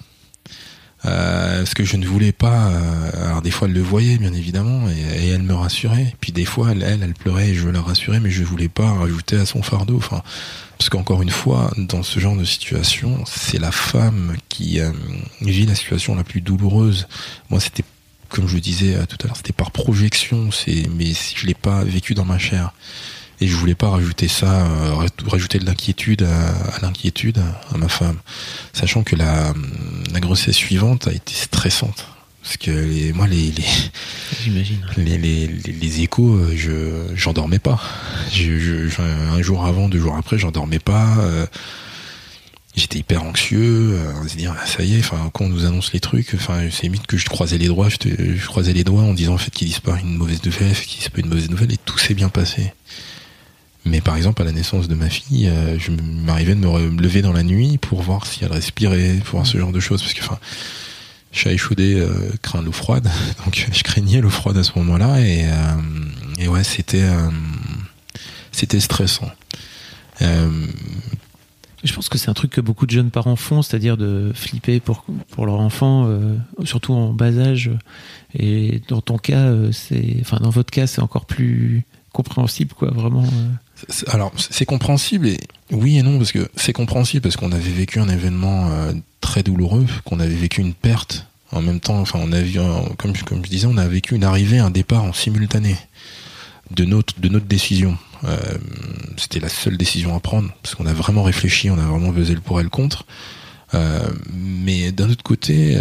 Euh, ce que je ne voulais pas. euh, alors des fois elle le voyait bien évidemment et, elle me rassurait. Puis des fois elle, elle, elle pleurait et je la rassurais, mais je voulais pas rajouter à son fardeau. Enfin, parce qu'encore une fois, dans ce genre de situation, c'est la femme qui euh, vit la situation la plus douloureuse. Moi, c'était comme je le disais euh, tout à l'heure, c'était par projection. C'est mais je l'ai pas vécu dans ma chair. Et je voulais pas rajouter ça, euh, raj- rajouter de l'inquiétude à, à l'inquiétude à ma femme, sachant que la, la grossesse suivante a été stressante. Parce que les, moi, les, les, les, les, les, les échos, euh, je j'en dormais pas. Je, je, un jour avant, deux jours après, j'en dormais pas. euh, J'étais hyper anxieux. On se dit, ah, ça y est, enfin, quand on nous annonce les trucs, enfin, c'est limite que je croisais les doigts, je, te- je croisais les doigts en disant en fait qu'ils disent pas une mauvaise nouvelle, qu'ils disent pas une mauvaise nouvelle, et tout s'est bien passé. Mais par exemple, à la naissance de ma fille, euh, je m'arrivais de me lever dans la nuit pour voir si elle respirait, pour voir ce genre de choses, parce que enfin, chat échaudé euh, craint l'eau froide, donc je craignais l'eau froide à ce moment-là, et, euh, et ouais, c'était euh, c'était stressant. Euh, Je pense que c'est un truc que beaucoup de jeunes parents font, c'est-à-dire de flipper pour, pour leur enfant, surtout en bas âge. Et dans ton cas, c'est, enfin, dans votre cas, c'est encore plus compréhensible, quoi, vraiment. Alors, c'est compréhensible et oui et non parce que c'est compréhensible parce qu'on avait vécu un événement euh, très douloureux, qu'on avait vécu une perte en même temps. Enfin, on a vu, euh, comme je disais, on a vécu une arrivée, un départ en simultané de notre de notre décision. Euh, C'était la seule décision à prendre parce qu'on a vraiment réfléchi, on a vraiment pesé le pour et le contre. Mais d'un autre côté,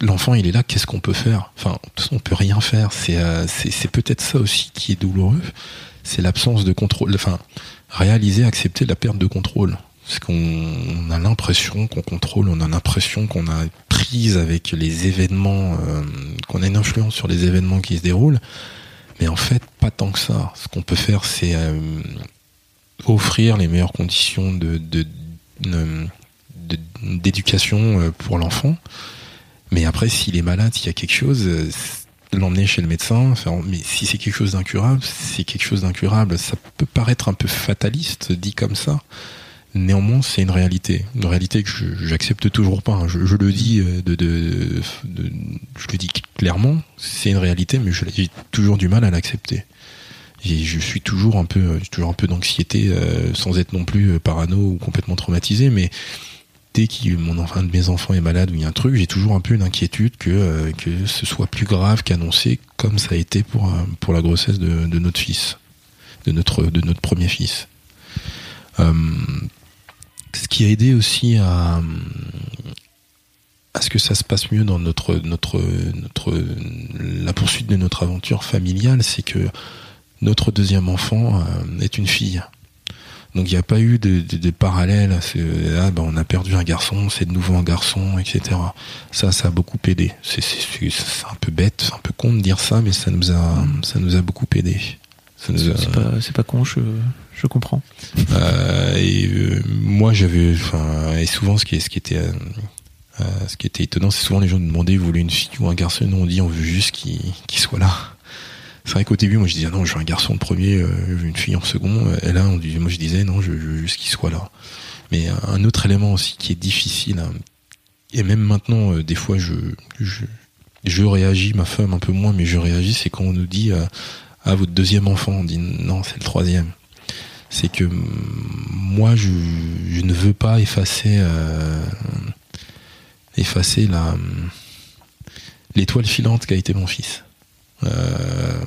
l'enfant il est là, qu'est-ce qu'on peut faire? Enfin, on peut rien faire. C'est euh, c'est peut-être ça aussi qui est douloureux, c'est l'absence de contrôle. Enfin, réaliser, accepter la perte de contrôle Parce qu'on a l'impression qu'on contrôle, on a l'impression qu'on a prise avec les événements, euh, qu'on a une influence sur les événements qui se déroulent. Mais en fait, pas tant que ça. Ce qu'on peut faire, c'est euh, offrir les meilleures conditions de, d'éducation pour l'enfant. Mais après, s'il est malade, s'il y a quelque chose, l'emmener chez le médecin. mais si c'est quelque chose d'incurable, c'est quelque chose d'incurable. Ça peut paraître un peu fataliste dit comme ça. Néanmoins, c'est une réalité, une réalité que j'accepte toujours pas. Hein. Je, le dis euh, de, de, je le dis clairement, c'est une réalité, mais j'ai toujours du mal à l'accepter. Je suis toujours un peu, toujours un peu d'anxiété, euh, sans être non plus euh, parano ou complètement traumatisé, mais dès mon enfant, de mes enfants est malade ou il y a un truc, j'ai toujours un peu une inquiétude que que ce soit plus grave qu'annoncé, comme ça a été pour pour la grossesse de, notre fils, de notre de notre premier fils. Euh, ce qui a aidé aussi à, à ce que ça se passe mieux dans notre, notre, notre, la poursuite de notre aventure familiale, c'est que notre deuxième enfant euh, est une fille. Donc il n'y a pas eu de, de, de parallèle. Ah, ben, on a perdu un garçon, c'est de nouveau un garçon, etc. Ça, ça a beaucoup aidé. C'est un peu bête, c'est un peu con de dire ça, mais ça nous a, ça nous a beaucoup aidé. C'est pas, pas con, je, je comprends. Euh, et euh, moi, j'avais, et souvent, ce qui, ce qui était, euh, euh, ce qui était étonnant, c'est souvent les gens nous demandaient, vous voulez une fille ou un garçon? Nous, on dit, on veut juste qu'il soit là. C'est vrai qu'au début, moi, je disais, non, je veux un garçon en premier, je veux une fille en second. Et là, on, moi, je disais, non, je, veux juste qu'il soit là. Mais un autre élément aussi qui est difficile, hein, et même maintenant, des fois, je, je, je réagis, ma femme un peu moins, mais je réagis, c'est quand on nous dit, ah, votre deuxième enfant, on dit, non, c'est le troisième c'est que moi je, ne veux pas effacer euh, effacer la l'étoile filante qu'a été mon fils. Euh,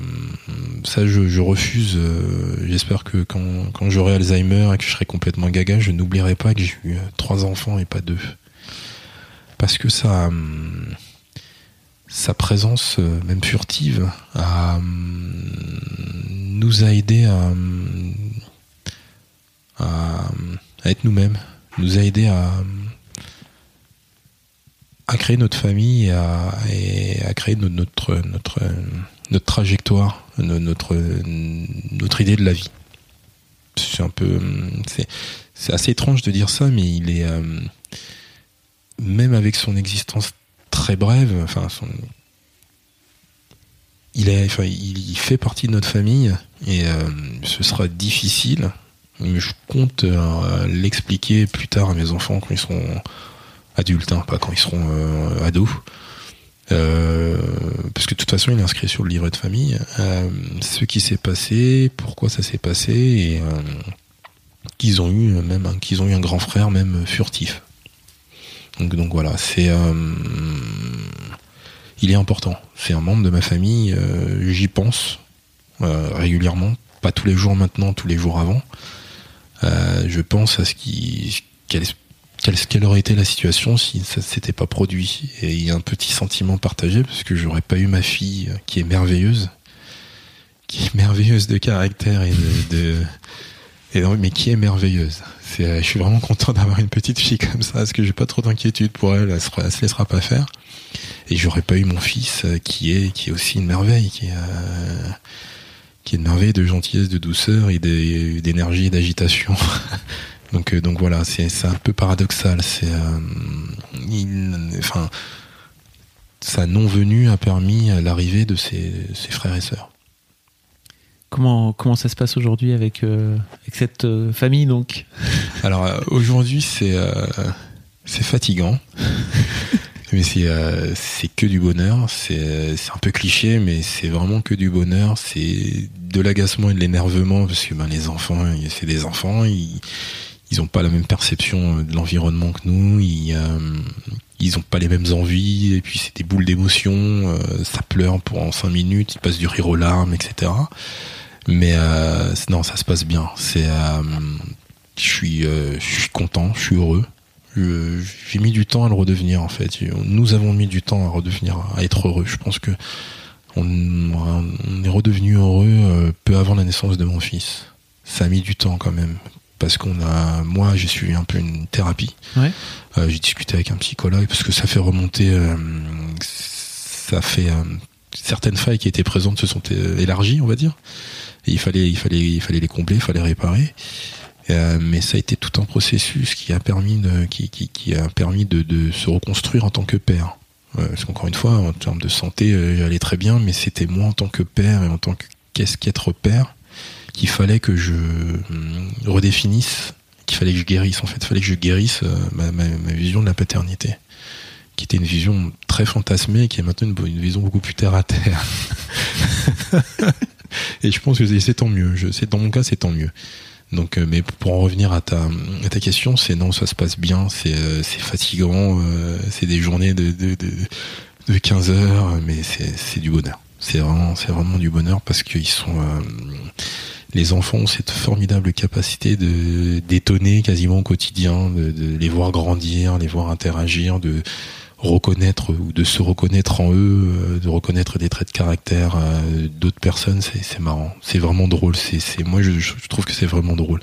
ça je, refuse. Euh, j'espère que quand, quand j'aurai Alzheimer et que je serai complètement gaga, je n'oublierai pas que j'ai eu trois enfants et pas deux. Parce que ça sa présence, même furtive, nous a aidé à, à, être nous-mêmes, nous a aidé à, à créer notre famille et à, créer notre, trajectoire, notre, idée de la vie. C'est un peu, c'est assez étrange de dire ça, mais il est, euh, même avec son existence très brève, enfin, il, est, enfin, il fait partie de notre famille et euh, ce sera difficile je compte euh, l'expliquer plus tard à mes enfants quand ils seront adultes, hein, pas quand ils seront euh, ados. Euh, parce que de toute façon, il est inscrit sur le livret de famille. ce qui s'est passé, pourquoi ça s'est passé, et qu'ils ont eu même un grand frère même furtif. Donc, voilà, c'est il est important. C'est un membre de ma famille. J'y pense régulièrement, pas tous les jours maintenant, tous les jours avant. Euh, je pense à ce qui quelle, quelle, aurait été la situation si ça s'était pas produit. Et il y a un petit sentiment partagé parce que j'aurais pas eu ma fille euh, qui est merveilleuse, qui est merveilleuse de caractère et de, et mais qui est merveilleuse. Euh, je suis vraiment content d'avoir une petite fille comme ça, parce que j'ai pas trop d'inquiétude pour elle, elle se, se laissera pas faire. Et j'aurais pas eu mon fils qui est, qui est aussi une merveille, qui est, qui est de merveille, de gentillesse, de douceur et d'énergie et d'agitation. donc, euh, donc voilà, c'est un peu paradoxal. C'est, euh, enfin, sa non-venue a permis l'arrivée de ses, ses, frères et sœurs. Comment, comment ça se passe aujourd'hui avec, euh, avec cette famille donc? Alors aujourd'hui c'est c'est fatigant. Mais euh, c'est que du bonheur. C'est un peu cliché, mais c'est vraiment que du bonheur. C'est de l'agacement et de l'énervement parce que ben les enfants, c'est des enfants. Ils ils ont pas la même perception de l'environnement que nous. Ils euh, ont pas les mêmes envies. Et puis c'est des boules d'émotion. Euh, ça pleure pendant cinq minutes. Ils passent du rire aux larmes, etc. Mais non, ça se passe bien. Je suis content. Je suis heureux j'ai mis du temps à le redevenir en fait. Nous avons mis du temps à redevenir, à être heureux. Je pense que on, est redevenu heureux euh, peu avant la naissance de mon fils. Ça a mis du temps quand même. Parce qu'on a, moi, j'ai suivi un peu une thérapie. Ouais. Euh, j'ai discuté avec un psychologue parce que ça fait remonter, euh, ça fait euh, certaines failles qui étaient présentes se sont élargies, on va dire. Et il fallait, il fallait, il fallait les combler, il fallait réparer. Mais ça a été tout un processus qui a permis de, qui, qui, qui a permis de, de se reconstruire en tant que père. Parce qu'encore une fois, en termes de santé, j'allais très bien, mais c'était moi en tant que père et en tant que qu'est-ce qu'être père qu'il fallait que je hum, redéfinisse, qu'il fallait que je guérisse. En fait, il fallait que je guérisse euh, ma, vision de la paternité, qui était une vision très fantasmée, et qui est maintenant une, vision beaucoup plus terre à terre. et je pense que c'est- tant mieux. Je, dans mon cas, c'est tant mieux. Donc, euh, mais pour en revenir à ta, question, c'est non, ça se passe bien, c'est euh, fatigant, c'est des journées de, de, de, de 15 heures, mais c'est du bonheur. C'est vraiment, vraiment du bonheur parce qu'ils sont, les enfants ont cette formidable capacité de d'étonner quasiment au quotidien, de, les voir grandir, les voir interagir, de reconnaître ou de se reconnaître en eux, euh, de reconnaître des traits de caractère euh, d'autres personnes, c'est marrant, c'est vraiment drôle. C'est moi je, trouve que c'est vraiment drôle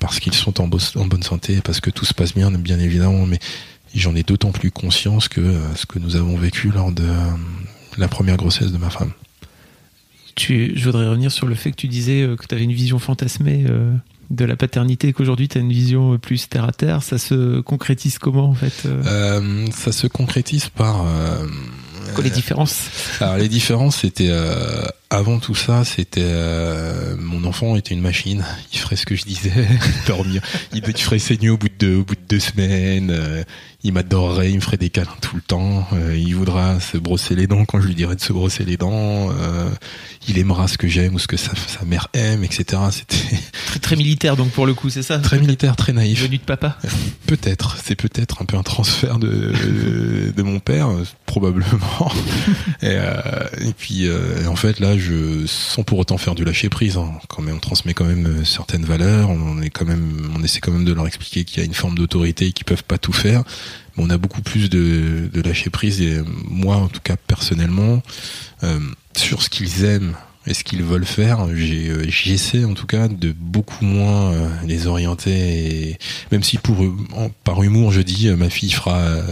parce qu'ils sont en, bo- en bonne santé, parce que tout se passe bien, bien évidemment, mais j'en ai d'autant plus conscience que euh, ce que nous avons vécu lors de la première grossesse de ma femme. Tu, je voudrais revenir sur le fait que tu disais euh, que tu avais une vision fantasmée euh, de la paternité, et qu'aujourd'hui tu as une vision euh, plus terre à terre. Ça se concrétise comment en fait Euh, ça se concrétise par euh, Quoi les différences? Alors les différences, c'était euh, avant tout ça, c'était euh, mon enfant était une machine. Il ferait ce que je disais, dormir. Il, il ferait saigner au bout de deux, au bout de deux semaines. euh, il m'adorerait, il me ferait des câlins tout le temps. euh, il voudra se brosser les dents quand je lui dirais de se brosser les dents. il aimera ce que j'aime ou ce que sa, sa mère aime, etc. C'était très, très militaire donc pour le coup, c'est ça? Très militaire, très naïf. Venu de papa? Peut-être, c'est peut-être un peu un transfert de de mon père, probablement. et, et puis en fait là, je sans pour autant faire du lâcher prise, hein, quand même, on transmet quand même euh, certaines valeurs, on est quand même, on essaie quand même de leur expliquer qu'il y a une forme d'autorité et qu'ils peuvent pas tout faire. Mais on a beaucoup plus de, de lâcher prise euh, moi en tout cas personnellement euh, sur ce qu'ils aiment et ce qu'ils veulent faire, j'essaie en tout cas de beaucoup moins les orienter même si pour par humour je dis ma fille fera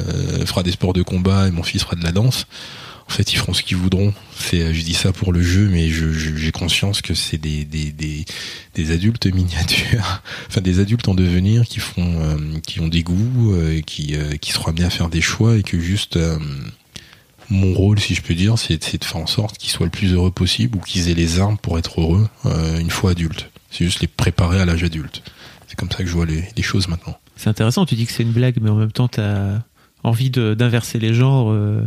fera des sports de combat et mon fils fera de la danse en fait ils feront ce qu'ils voudront c'est euh, je dis ça pour le jeu mais j'ai conscience que c'est des, des, des, adultes miniatures enfin des adultes en devenir qui font euh, qui ont des goûts euh, qui euh, qui seront amenés à faire des choix et que juste euh, mon rôle, si je peux dire, c'est de faire en sorte qu'ils soient le plus heureux possible ou qu'ils aient les armes pour être heureux une fois adultes. C'est juste les préparer à l'âge adulte. C'est comme ça que je vois les, les choses maintenant. C'est intéressant, tu dis que c'est une blague, mais en même temps, tu as envie d'inverser les genres, euh,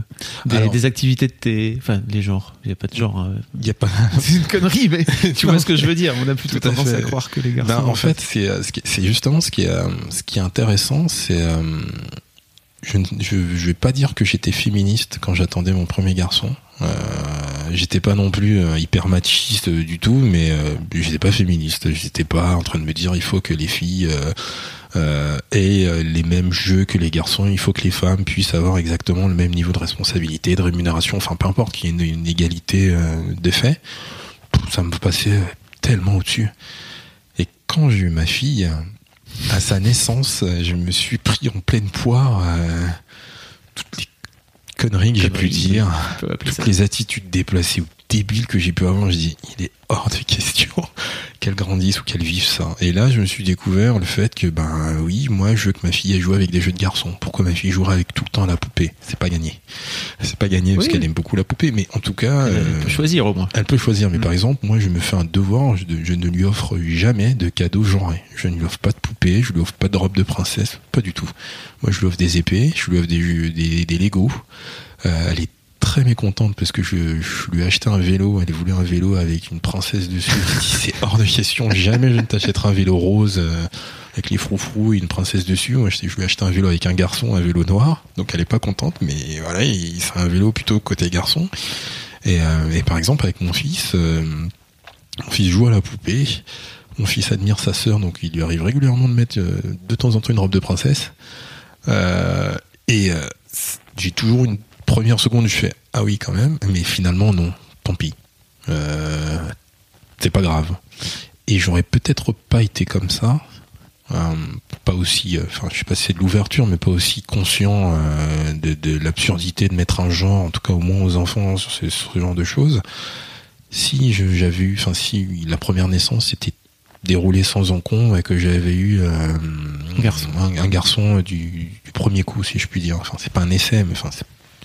des, Alors- des activités de tes. Enfin, les genres, il n'y a pas de genre. hein. Y a pas. C'est une connerie, mais tu vois ce que je veux dire. On a plutôt Tout à tendance à fait. croire que les garçons. Ben, en fait, c'est euh, c'est justement ce qui est euh, ce qui est intéressant, c'est euh, je ne vais pas dire que j'étais féministe quand j'attendais mon premier garçon. J'étais pas non plus hyper machiste du tout, mais j'étais pas féministe. J'étais pas en train de me dire il faut que les filles euh, euh, aient euh, les mêmes jeux que les garçons. Il faut que les femmes puissent avoir exactement le même niveau de responsabilité, de rémunération. Enfin, peu importe qu'il y ait une, une égalité euh, des faits. Ça me passait tellement au-dessus. Et quand j'ai eu ma fille, à sa naissance, je me suis pris en pleine poire euh, toutes les conneries que j'ai pu dire, toutes ça. les attitudes déplacées ou débiles que j'ai pu avoir. Je dis, il est hors de question qu'elle grandisse ou qu'elle vive ça. Et là, je me suis découvert le fait que, ben oui, moi, je veux que ma fille ait joué avec des jeux de garçons. Pourquoi ma fille jouera avec tout le temps la poupée? C'est pas gagné. C'est pas gagné parce qu'elle aime beaucoup la poupée, mais en tout cas, Elle euh, peut choisir au moins. elle peut choisir, mais Mm. par exemple, moi, je me fais un devoir, je, je ne lui offre jamais de cadeaux genrés. Je ne lui offre pas de poupée, je lui offre pas de robe de princesse, pas du tout. Moi, je lui offre des épées, je lui offre des, jeux- des, des Lego. Euh, elle est très mécontente parce que je, lui ai acheté un vélo, elle voulait un vélo avec une princesse dessus. C'est hors de question, jamais je ne t'achèterai un vélo rose euh, avec les froufrous et une princesse dessus. Je, lui ai acheté un vélo avec un garçon, un vélo noir. Donc, elle est pas contente, mais voilà, il- c'est un vélo plutôt côté garçon. Et, euh, par exemple, avec mon fils, euh, mon fils joue à la poupée. Mon fils admire sa sœur, donc il lui arrive régulièrement de mettre de temps en temps une robe de princesse. Et j'ai toujours une première seconde je fais ah oui quand même, mais finalement non, tant pis. Euh, c'est pas grave. Et j'aurais peut-être pas été comme ça pas aussi, enfin je sais pas si c'est de l'ouverture, mais pas aussi conscient de, de l'absurdité de mettre un genre, en tout cas au moins aux enfants, sur ce, sur ce genre de choses. Si j'avais eu, enfin si la première naissance s'était déroulée sans encombre et que j'avais eu un garçon, un, garçon du, du, premier coup, si je puis dire. Enfin c'est pas un essai, mais enfin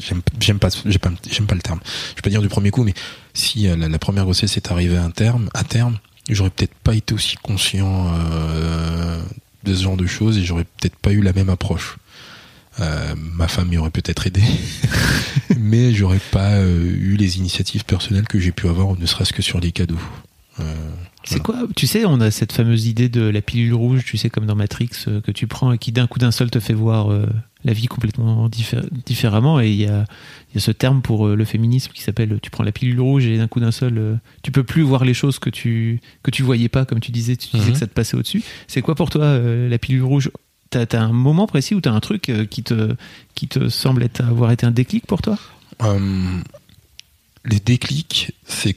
j'aime pas j'aime pas pas le terme je vais pas dire du premier coup mais si la, la première grossesse est arrivée à un terme à terme j'aurais peut-être pas été aussi conscient euh, de ce genre de choses et j'aurais peut-être pas eu la même approche. Euh, ma femme m'y aurait peut-être aidé, mais j'aurais pas euh, eu les initiatives personnelles que j'ai pu avoir, ne serait-ce que sur les cadeaux. Euh, c'est quoi Tu sais, on a cette fameuse idée de la pilule rouge, tu sais, comme dans Matrix, euh, que tu prends et qui d'un coup d'un seul te fait voir euh, la vie complètement différemment. Et il y a, y a, ce terme pour le féminisme qui s'appelle tu prends la pilule rouge et d'un coup d'un seul, tu peux plus voir les choses que tu que tu voyais pas, comme tu disais, tu disais mhm. que ça te passait au-dessus. C'est quoi pour toi la pilule rouge? T'as as un moment précis ou t'as un truc qui te qui te semble être, avoir été un déclic pour toi? Les déclics, c'est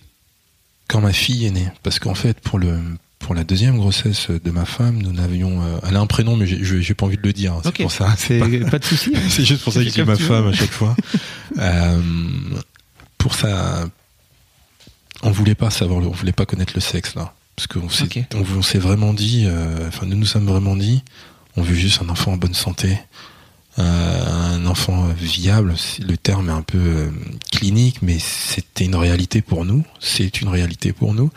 quand ma fille est née. Parce qu'en fait, pour le pour la deuxième grossesse de ma femme, nous n'avions. Euh, elle a un prénom, mais j'ai pas envie de le dire. Hein, c'est pour ça. C'est pas... de souci. c'est juste pour ça que je dis ma femme à chaque fois. euh, pour ça, on voulait pas savoir, on voulait pas connaître le sexe là, parce qu'on s'est, on, s'est vraiment dit, euh, enfin nous nous sommes vraiment dit, on veut juste un enfant en bonne santé, euh, un enfant viable, le terme est un peu euh, clinique, mais c'était une réalité pour nous. C'est une réalité pour nous.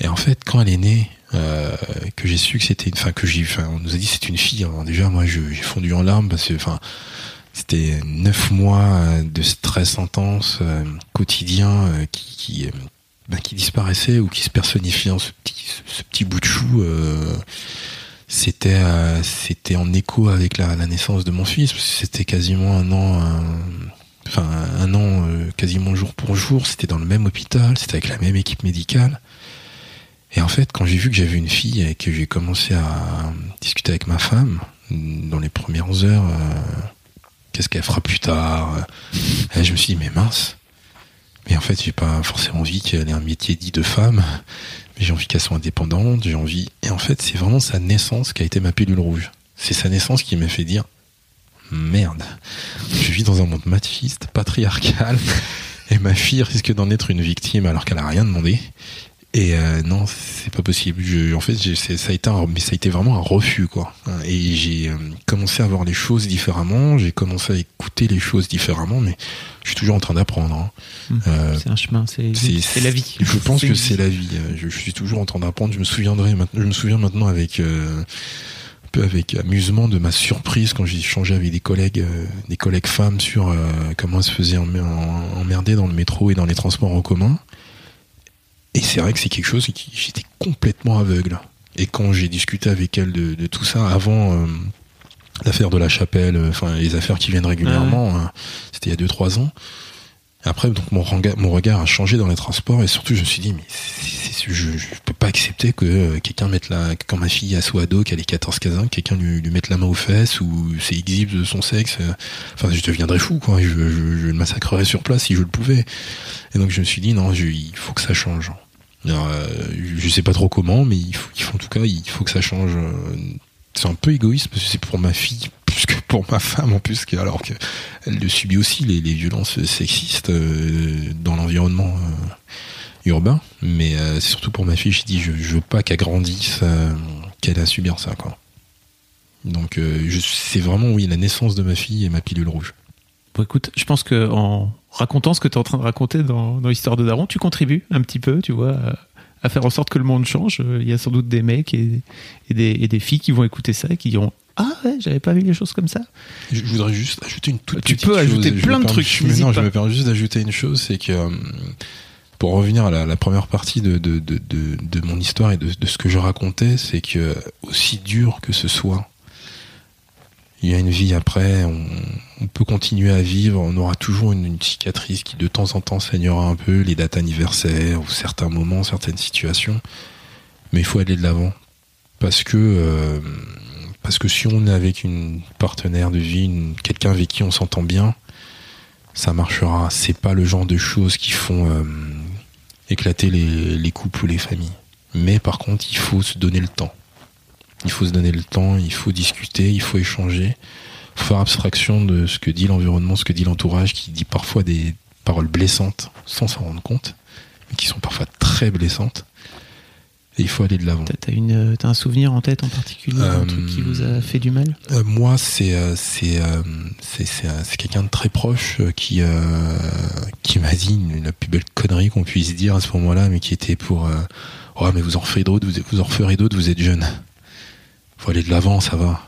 Et en fait, quand elle est née, euh, que j'ai su que c'était une, enfin que j'ai, enfin on nous a dit c'est une fille. Hein. Déjà, moi, j'ai fondu en larmes parce que, enfin, c'était neuf mois de stress intense quotidien qui, ben, qui disparaissait ou qui se personnifiait en ce petit bout de chou c'était euh, c'était en écho avec la, naissance de mon fils c'était quasiment un an enfin un an euh, quasiment jour pour jour. C'était dans le même hôpital c'était avec la même équipe médicale. Et en fait quand j'ai vu que j'avais une fille et que j'ai commencé à discuter avec ma femme dans les premières heures euh, qu'est-ce qu'elle fera plus tard je me suis dit mais mince. Mais en fait j'ai pas forcément envie qu'elle ait un métier dit de femme j'ai envie qu'elle soit indépendante, j'ai envie. Et en fait, c'est vraiment sa naissance qui a été ma pilule rouge. C'est sa naissance qui m'a fait dire merde, je vis dans un monde machiste, patriarcal, et ma fille risque d'en être une victime alors qu'elle a rien demandé. Et euh, non, c'est pas possible. Je, en fait, ça a été un, mais ça a été vraiment un refus, quoi. Et j'ai euh, commencé à voir les choses différemment. J'ai commencé à écouter les choses différemment, mais je suis toujours en train d'apprendre. Hein. Mmh. Euh, c'est un chemin, c'est la vie. Je pense que c'est la vie. Je, je, suis toujours en train d'apprendre. Je me souviendrai maintenant. Je me souviens maintenant avec euh, un peu avec amusement de ma surprise quand j'ai échangé avec des collègues, des collègues femmes sur comment elles se faisaient emmerder dans le métro et dans les transports en commun. Et c'est vrai que c'est quelque chose qui j'étais complètement aveugle. Et quand j'ai discuté avec elle de, tout ça avant euh, l'affaire de la chapelle, euh, enfin les affaires qui viennent régulièrement, hein, c'était il y a 2-3 ans. après, donc mon regard, mon regard a changé dans les transports et surtout je me suis dit mais je, je peux pas accepter que euh, quelqu'un mette la quand ma fille a son ado qu'elle est 14 15 ans, quelqu'un lui, lui mette la main aux fesses ou c'est exhibe de son sexe. Enfin, je deviendrais fou quoi. Je, je, je, le massacrerais sur place si je le pouvais. Et donc je me suis dit non, il faut que ça change. Euh, je sais pas trop comment, mais il faut, en tout cas, il faut que ça change. C'est un peu égoïste parce que c'est pour ma fille plus que pour ma femme en plus, alors qu'elle le subit aussi les, violences sexistes euh, dans l'environnement euh, urbain. Mais c'est surtout pour ma fille. Je dis, je, je veux pas qu'elle grandisse, qu'elle a subir ça. Donc, c'est vraiment oui la naissance de ma fille et ma pilule rouge. Bon, écoute, je pense que en racontant ce que tu es en train de raconter dans, dans l'histoire de Daron, tu contribues un petit peu, tu vois, à, faire en sorte que le monde change. Il y a sans doute des mecs et, des, et des, filles qui vont écouter ça et qui diront Ah ouais, j'avais pas vu les choses comme ça. Je voudrais juste ajouter une toute tu petite chose. Tu peux ajouter plein de trucs. Mais non, je me permets juste d'ajouter une chose, c'est que euh, pour revenir à la, la première partie de, de, de, de, mon histoire et de ce que je racontais, c'est que aussi dur que ce soit, il y a une vie après, on, peut continuer à vivre, on aura toujours une, cicatrice qui de temps en temps saignera un peu, les dates anniversaires ou certains moments, certaines situations, mais il faut aller de l'avant. Parce que, euh, parce que si on est avec une partenaire de vie, quelqu'un avec qui on s'entend bien, ça marchera. C'est pas le genre de choses qui font euh, éclater les, les couples ou les familles. Mais par contre, il faut se donner le temps Il faut se donner le temps, il faut discuter, il faut échanger, il faut faire abstraction de ce que dit l'environnement, ce que dit l'entourage, qui dit parfois des paroles blessantes sans s'en rendre compte, mais qui sont parfois très blessantes. Et il faut aller de l'avant. T'as une, t'as un souvenir en tête en particulier, un Euh, truc qui vous a fait du mal? Euh, moi, c'est euh, c'est c'est quelqu'un de très proche qui euh, qui m'a dit une, la plus belle connerie qu'on puisse dire à ce moment-là, mais qui était pour oh mais vous en ferez d'autres, vous, vous en referez d'autres, vous êtes jeune. Faut aller de l'avant, ça va.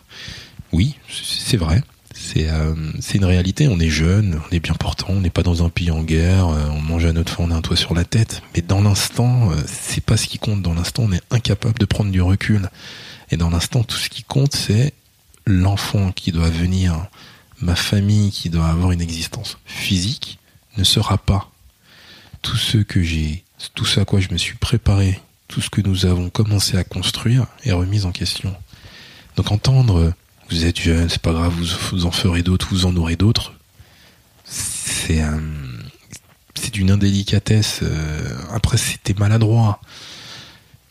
Oui, c'est vrai. C'est euh, c'est une réalité. On est jeune, on est bien portant, on n'est pas dans un pays en guerre, euh, on mange à notre faim, on a un toit sur la tête. Mais dans l'instant, euh, c'est pas ce qui compte. Dans l'instant, on est incapable de prendre du recul. Et dans l'instant, tout ce qui compte, c'est l'enfant qui doit venir, ma famille qui doit avoir une existence physique, ne sera pas tout ce que j'ai, tout ce à quoi je me suis préparé, tout ce que nous avons commencé à construire est remis en question. Donc entendre vous êtes jeune, c'est pas grave, vous, vous en ferez d'autres, vous en aurez d'autres, c'est euh, c'est d'une indélicatesse. euh, après, c'était maladroit.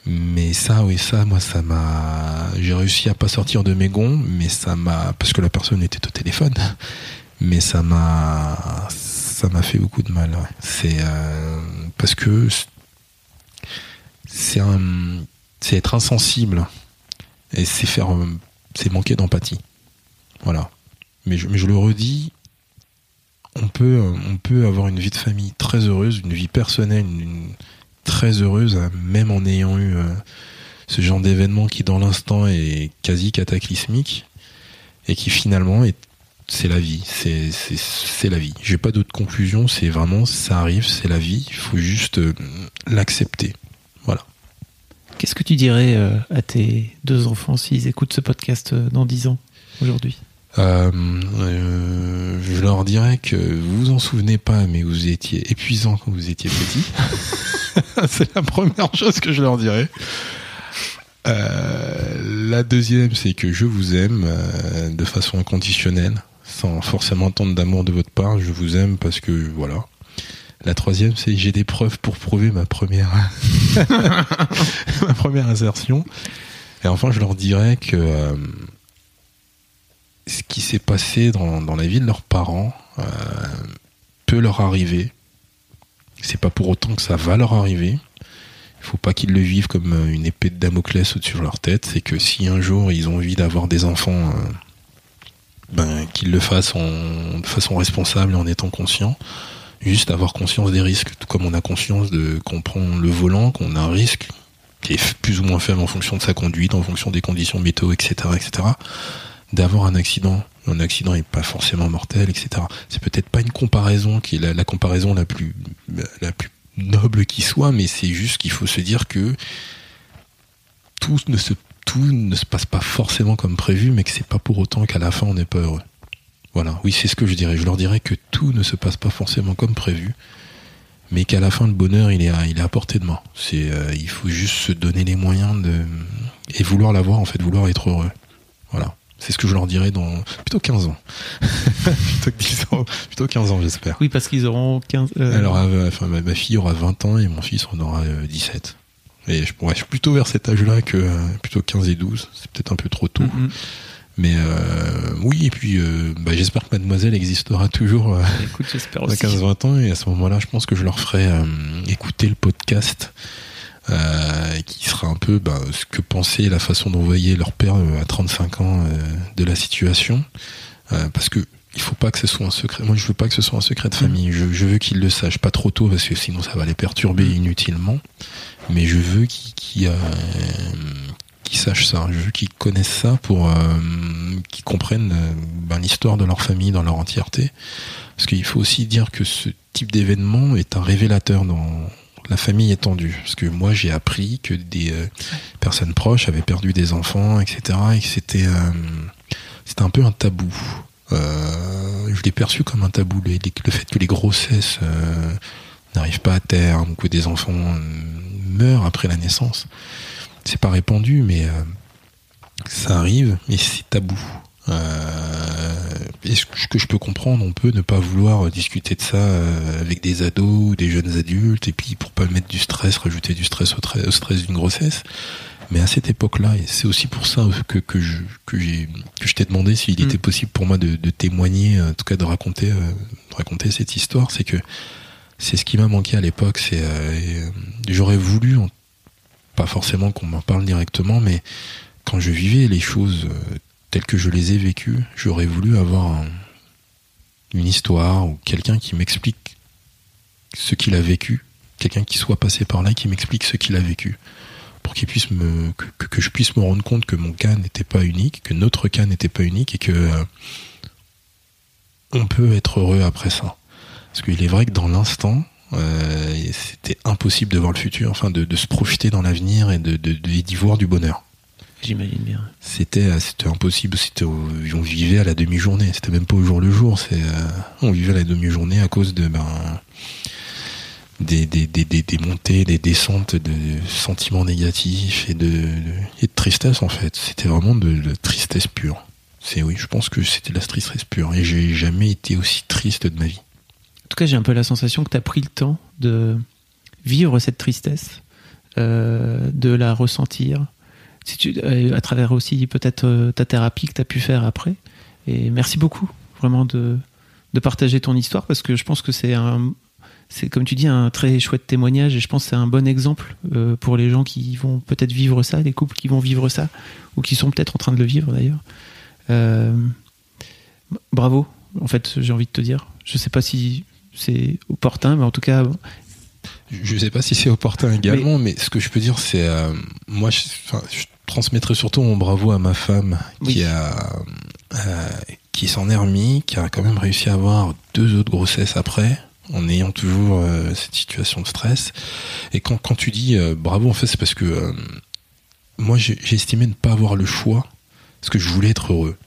Mais ça, oui, ça, moi, ça m'a. J'ai réussi à pas sortir de mes gonds, mais ça m'a. Parce que la personne était au téléphone. Mais ça m'a. Ça m'a fait beaucoup de mal. C'est. euh, Parce que. C'est un. C'est être insensible. Et c'est faire. euh, C'est manquer d'empathie. Voilà. Mais je, mais je le redis, on peut, euh, on peut avoir une vie de famille très heureuse, une vie personnelle, très heureuse, hein, même en ayant eu euh, ce genre d'événement qui dans l'instant est quasi cataclysmique et qui finalement est c'est la vie, c'est c'est la vie. J'ai pas d'autre conclusion, c'est vraiment ça arrive, c'est la vie, il faut juste l'accepter. Voilà. Qu'est-ce que tu dirais euh, à tes deux enfants s'ils écoutent ce podcast euh, dans 10 ans, aujourd'hui? Euh, euh, je leur dirais que vous vous en souvenez pas, mais vous étiez épuisant quand vous étiez petit. c'est la première chose que je leur dirais. Euh, la deuxième, c'est que je vous aime de façon inconditionnelle, sans forcément attendre d'amour de votre part. Je vous aime parce que voilà. La troisième, c'est j'ai des preuves pour prouver ma première ma première insertion. Et enfin, je leur dirais que euh, ce qui s'est passé dans, dans la vie de leurs parents euh, peut leur arriver. C'est pas pour autant que ça va leur arriver. Il faut pas qu'ils le vivent comme euh, une épée de Damoclès au-dessus de leur tête. C'est que si un jour ils ont envie d'avoir des enfants, ben, qu'ils le fassent en, de façon responsable et en étant conscient. Juste avoir conscience des risques, tout comme on a conscience de qu'on prend le volant, qu'on a un risque qui est plus ou moins faible en fonction de sa conduite, en fonction des conditions météo, etc., etc d'avoir un accident. Un accident n'est pas forcément mortel, etc. C'est peut-être pas une comparaison qui est la, comparaison la plus noble qui soit, mais c'est juste qu'il faut se dire que tout ne se tout ne se passe pas forcément comme prévu, mais que c'est pas pour autant qu'à la fin on n'est pas heureux. Voilà, oui, c'est ce que je dirais. Je leur dirais que tout ne se passe pas forcément comme prévu, mais qu'à la fin le bonheur il est à, il est à portée de main. C'est euh, il faut juste se donner les moyens de et vouloir l'avoir en fait, vouloir être heureux. Voilà. C'est ce que je leur dirais dans plutôt 15 ans. plutôt que 10 ans, plutôt 15 ans, j'espère. Oui, parce qu'ils auront 15. euh, Alors, euh, enfin, ma, fille aura 20 ans et mon fils en aura euh, 17. Et je, ouais, je suis plutôt vers cet âge-là que plutôt 15 et 12. C'est peut-être un peu trop tôt. mhm. Mais euh, oui, et puis euh, bah, j'espère que mademoiselle existera toujours euh, Écoute, j'espère à aussi. 15-20 ans. Et à ce moment-là, je pense que je leur ferai euh, écouter le podcast euh, qui sera un peu bah, ce que pensait la façon dont voyait leur père euh, à 35 ans euh, de la situation. Euh, parce que il faut pas que ce soit un secret. Moi, je veux pas que ce soit un secret de famille. Je, je veux qu'ils le sachent pas trop tôt parce que sinon ça va les perturber inutilement. Mais je veux qu'ils qu'ils, qu'ils sachent ça. Qu'ils connaissent ça pour euh, qu'ils comprennent euh, ben, l'histoire de leur famille dans leur entièreté. Parce qu'il faut aussi dire que ce type d'événement est un révélateur dans la famille étendue. Parce que moi, j'ai appris que des euh, personnes proches avaient perdu des enfants, etc. Et que c'était euh, c'était un peu un tabou. Je l'ai perçu comme un tabou, le fait que les grossesses n'arrivent pas à terme que des enfants meurent après la naissance. C'est pas répandu, mais euh, ça arrive, mais c'est tabou. Euh, et ce que je peux comprendre, on peut ne pas vouloir discuter de ça euh, avec des ados ou des jeunes adultes, et puis pour pas mettre du stress, rajouter du stress au, stress d'une grossesse. Mais à cette époque-là, et c'est aussi pour ça que, que je, que j'ai, que je t'ai demandé s'il Mm. était possible pour moi de, de témoigner, en tout cas de raconter, euh, de raconter cette histoire, c'est que c'est ce qui m'a manqué à l'époque. C'est, euh, euh, j'aurais voulu, en- pas forcément qu'on m'en parle directement, mais quand je vivais les choses euh, telles que je les ai vécues, j'aurais voulu avoir un- une histoire ou quelqu'un qui m'explique ce qu'il a vécu, quelqu'un qui soit passé par là qui m'explique ce qu'il a vécu pour qu'il puisse me que, je puisse me rendre compte que mon cas n'était pas unique, que notre cas n'était pas unique et que euh, on peut être heureux après ça. Parce qu'il est vrai que dans l'instant, c'était impossible de voir le futur, enfin de, de se projeter dans l'avenir et de- de- d'y voir du bonheur. J'imagine bien. C'était c'était impossible. C'était on vivait à la demi-journée. C'était même pas au jour le jour. C'est euh, on vivait à la demi-journée à cause de ben des, des, des, des, des montées, des descentes de sentiments négatifs et de, de- et de tristesse en fait. C'était vraiment de, de tristesse pure. C'est oui, je pense que c'était de la tristesse pure et j'ai jamais été aussi triste de ma vie. En tout cas, j'ai un peu la sensation que tu as pris le temps de vivre cette tristesse, euh, de la ressentir, euh, à travers aussi peut-être euh, ta thérapie que tu as pu faire après. Et merci beaucoup, vraiment, de, partager ton histoire, parce que je pense que c'est un, c'est comme tu dis, un très chouette témoignage, et je pense que c'est un bon exemple pour les gens qui vont peut-être vivre ça, les couples qui vont vivre ça, ou qui sont peut-être en train de le vivre d'ailleurs. Bravo, en fait, j'ai envie de te dire. Je sais pas si c'est opportun, mais en tout cas, Je sais pas si c'est opportun également, mais, ce que je peux dire, c'est euh, moi, je, transmettrai surtout mon bravo à ma femme qui a euh, qui s'en est remis, qui a quand même réussi à avoir deux autres grossesses après, en ayant toujours euh, cette situation de stress. Et quand quand tu dis euh, bravo, en fait, c'est parce que euh, moi, j'ai estimé ne pas avoir le choix, parce que je voulais être heureux.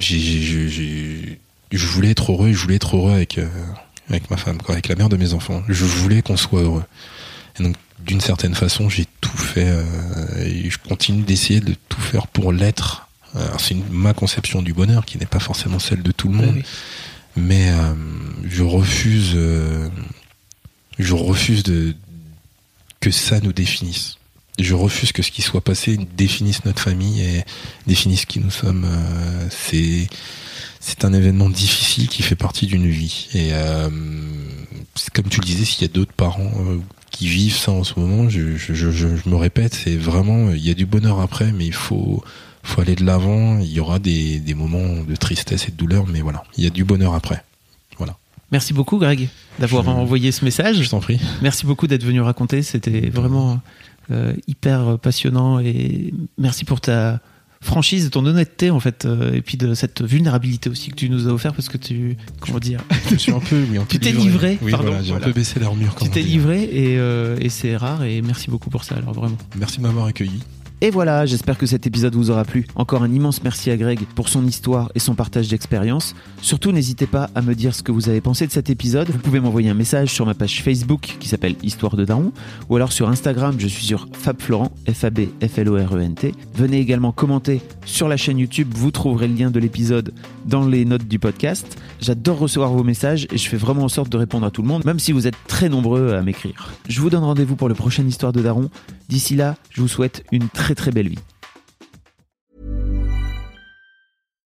J'ai- je voulais être heureux, et je voulais être heureux avec euh, avec ma femme, quoi, avec la mère de mes enfants. Je voulais qu'on soit heureux. Et donc, d'une certaine façon, j'ai tout fait euh, et je continue d'essayer de tout faire pour l'être. C'est ma conception du bonheur qui n'est pas forcément celle de tout le monde, oui. mais euh, je refuse, euh, je refuse de que ça nous définisse. Je refuse que ce qui soit passé définisse notre famille et définisse qui nous sommes. C'est c'est un événement difficile qui fait partie d'une vie. Et euh, comme tu le disais, s'il y a d'autres parents euh, qui vivent ça en ce moment, je, je, je, je- je me répète, c'est vraiment, il y a du bonheur après, mais il faut, faut aller de l'avant. Il y aura des, des moments de tristesse et de douleur, mais voilà, il y a du bonheur après. Voilà. Merci beaucoup, Greg, d'avoir Je- envoyé ce message. Je t'en prie. Merci beaucoup d'être venu raconter. C'était vraiment euh, hyper passionnant et merci pour ta franchise, ton honnêteté en fait, euh, et puis de cette vulnérabilité aussi que tu nous as offert parce que tu, comment dire, Je suis un peu, oui, un peu Tu t'es livré, Oui, pardon, voilà, j'ai voilà. un peu baissé l'armure. tu t'es livré et, euh, et c'est rare et merci beaucoup pour ça. Alors vraiment. Merci de m'avoir accueilli. Et voilà, j'espère que cet épisode vous aura plu. Encore un immense merci à Greg pour son histoire et son partage d'expérience. Surtout, n'hésitez pas à me dire ce que vous avez pensé de cet épisode. Vous pouvez m'envoyer un message sur ma page Facebook qui s'appelle Histoire de Daron, ou alors sur Instagram, je suis sur FabFlorent, F-A-B-F-L-O-R-E-N-T. Venez également commenter sur la chaîne YouTube, vous trouverez le lien de l'épisode dans les notes du podcast. J'adore recevoir vos messages et je fais vraiment en sorte de répondre à tout le monde, même si vous êtes très nombreux à m'écrire. Je vous donne rendez-vous pour le prochain Histoire de Daron. D'ici là, je vous souhaite une très très belle vie.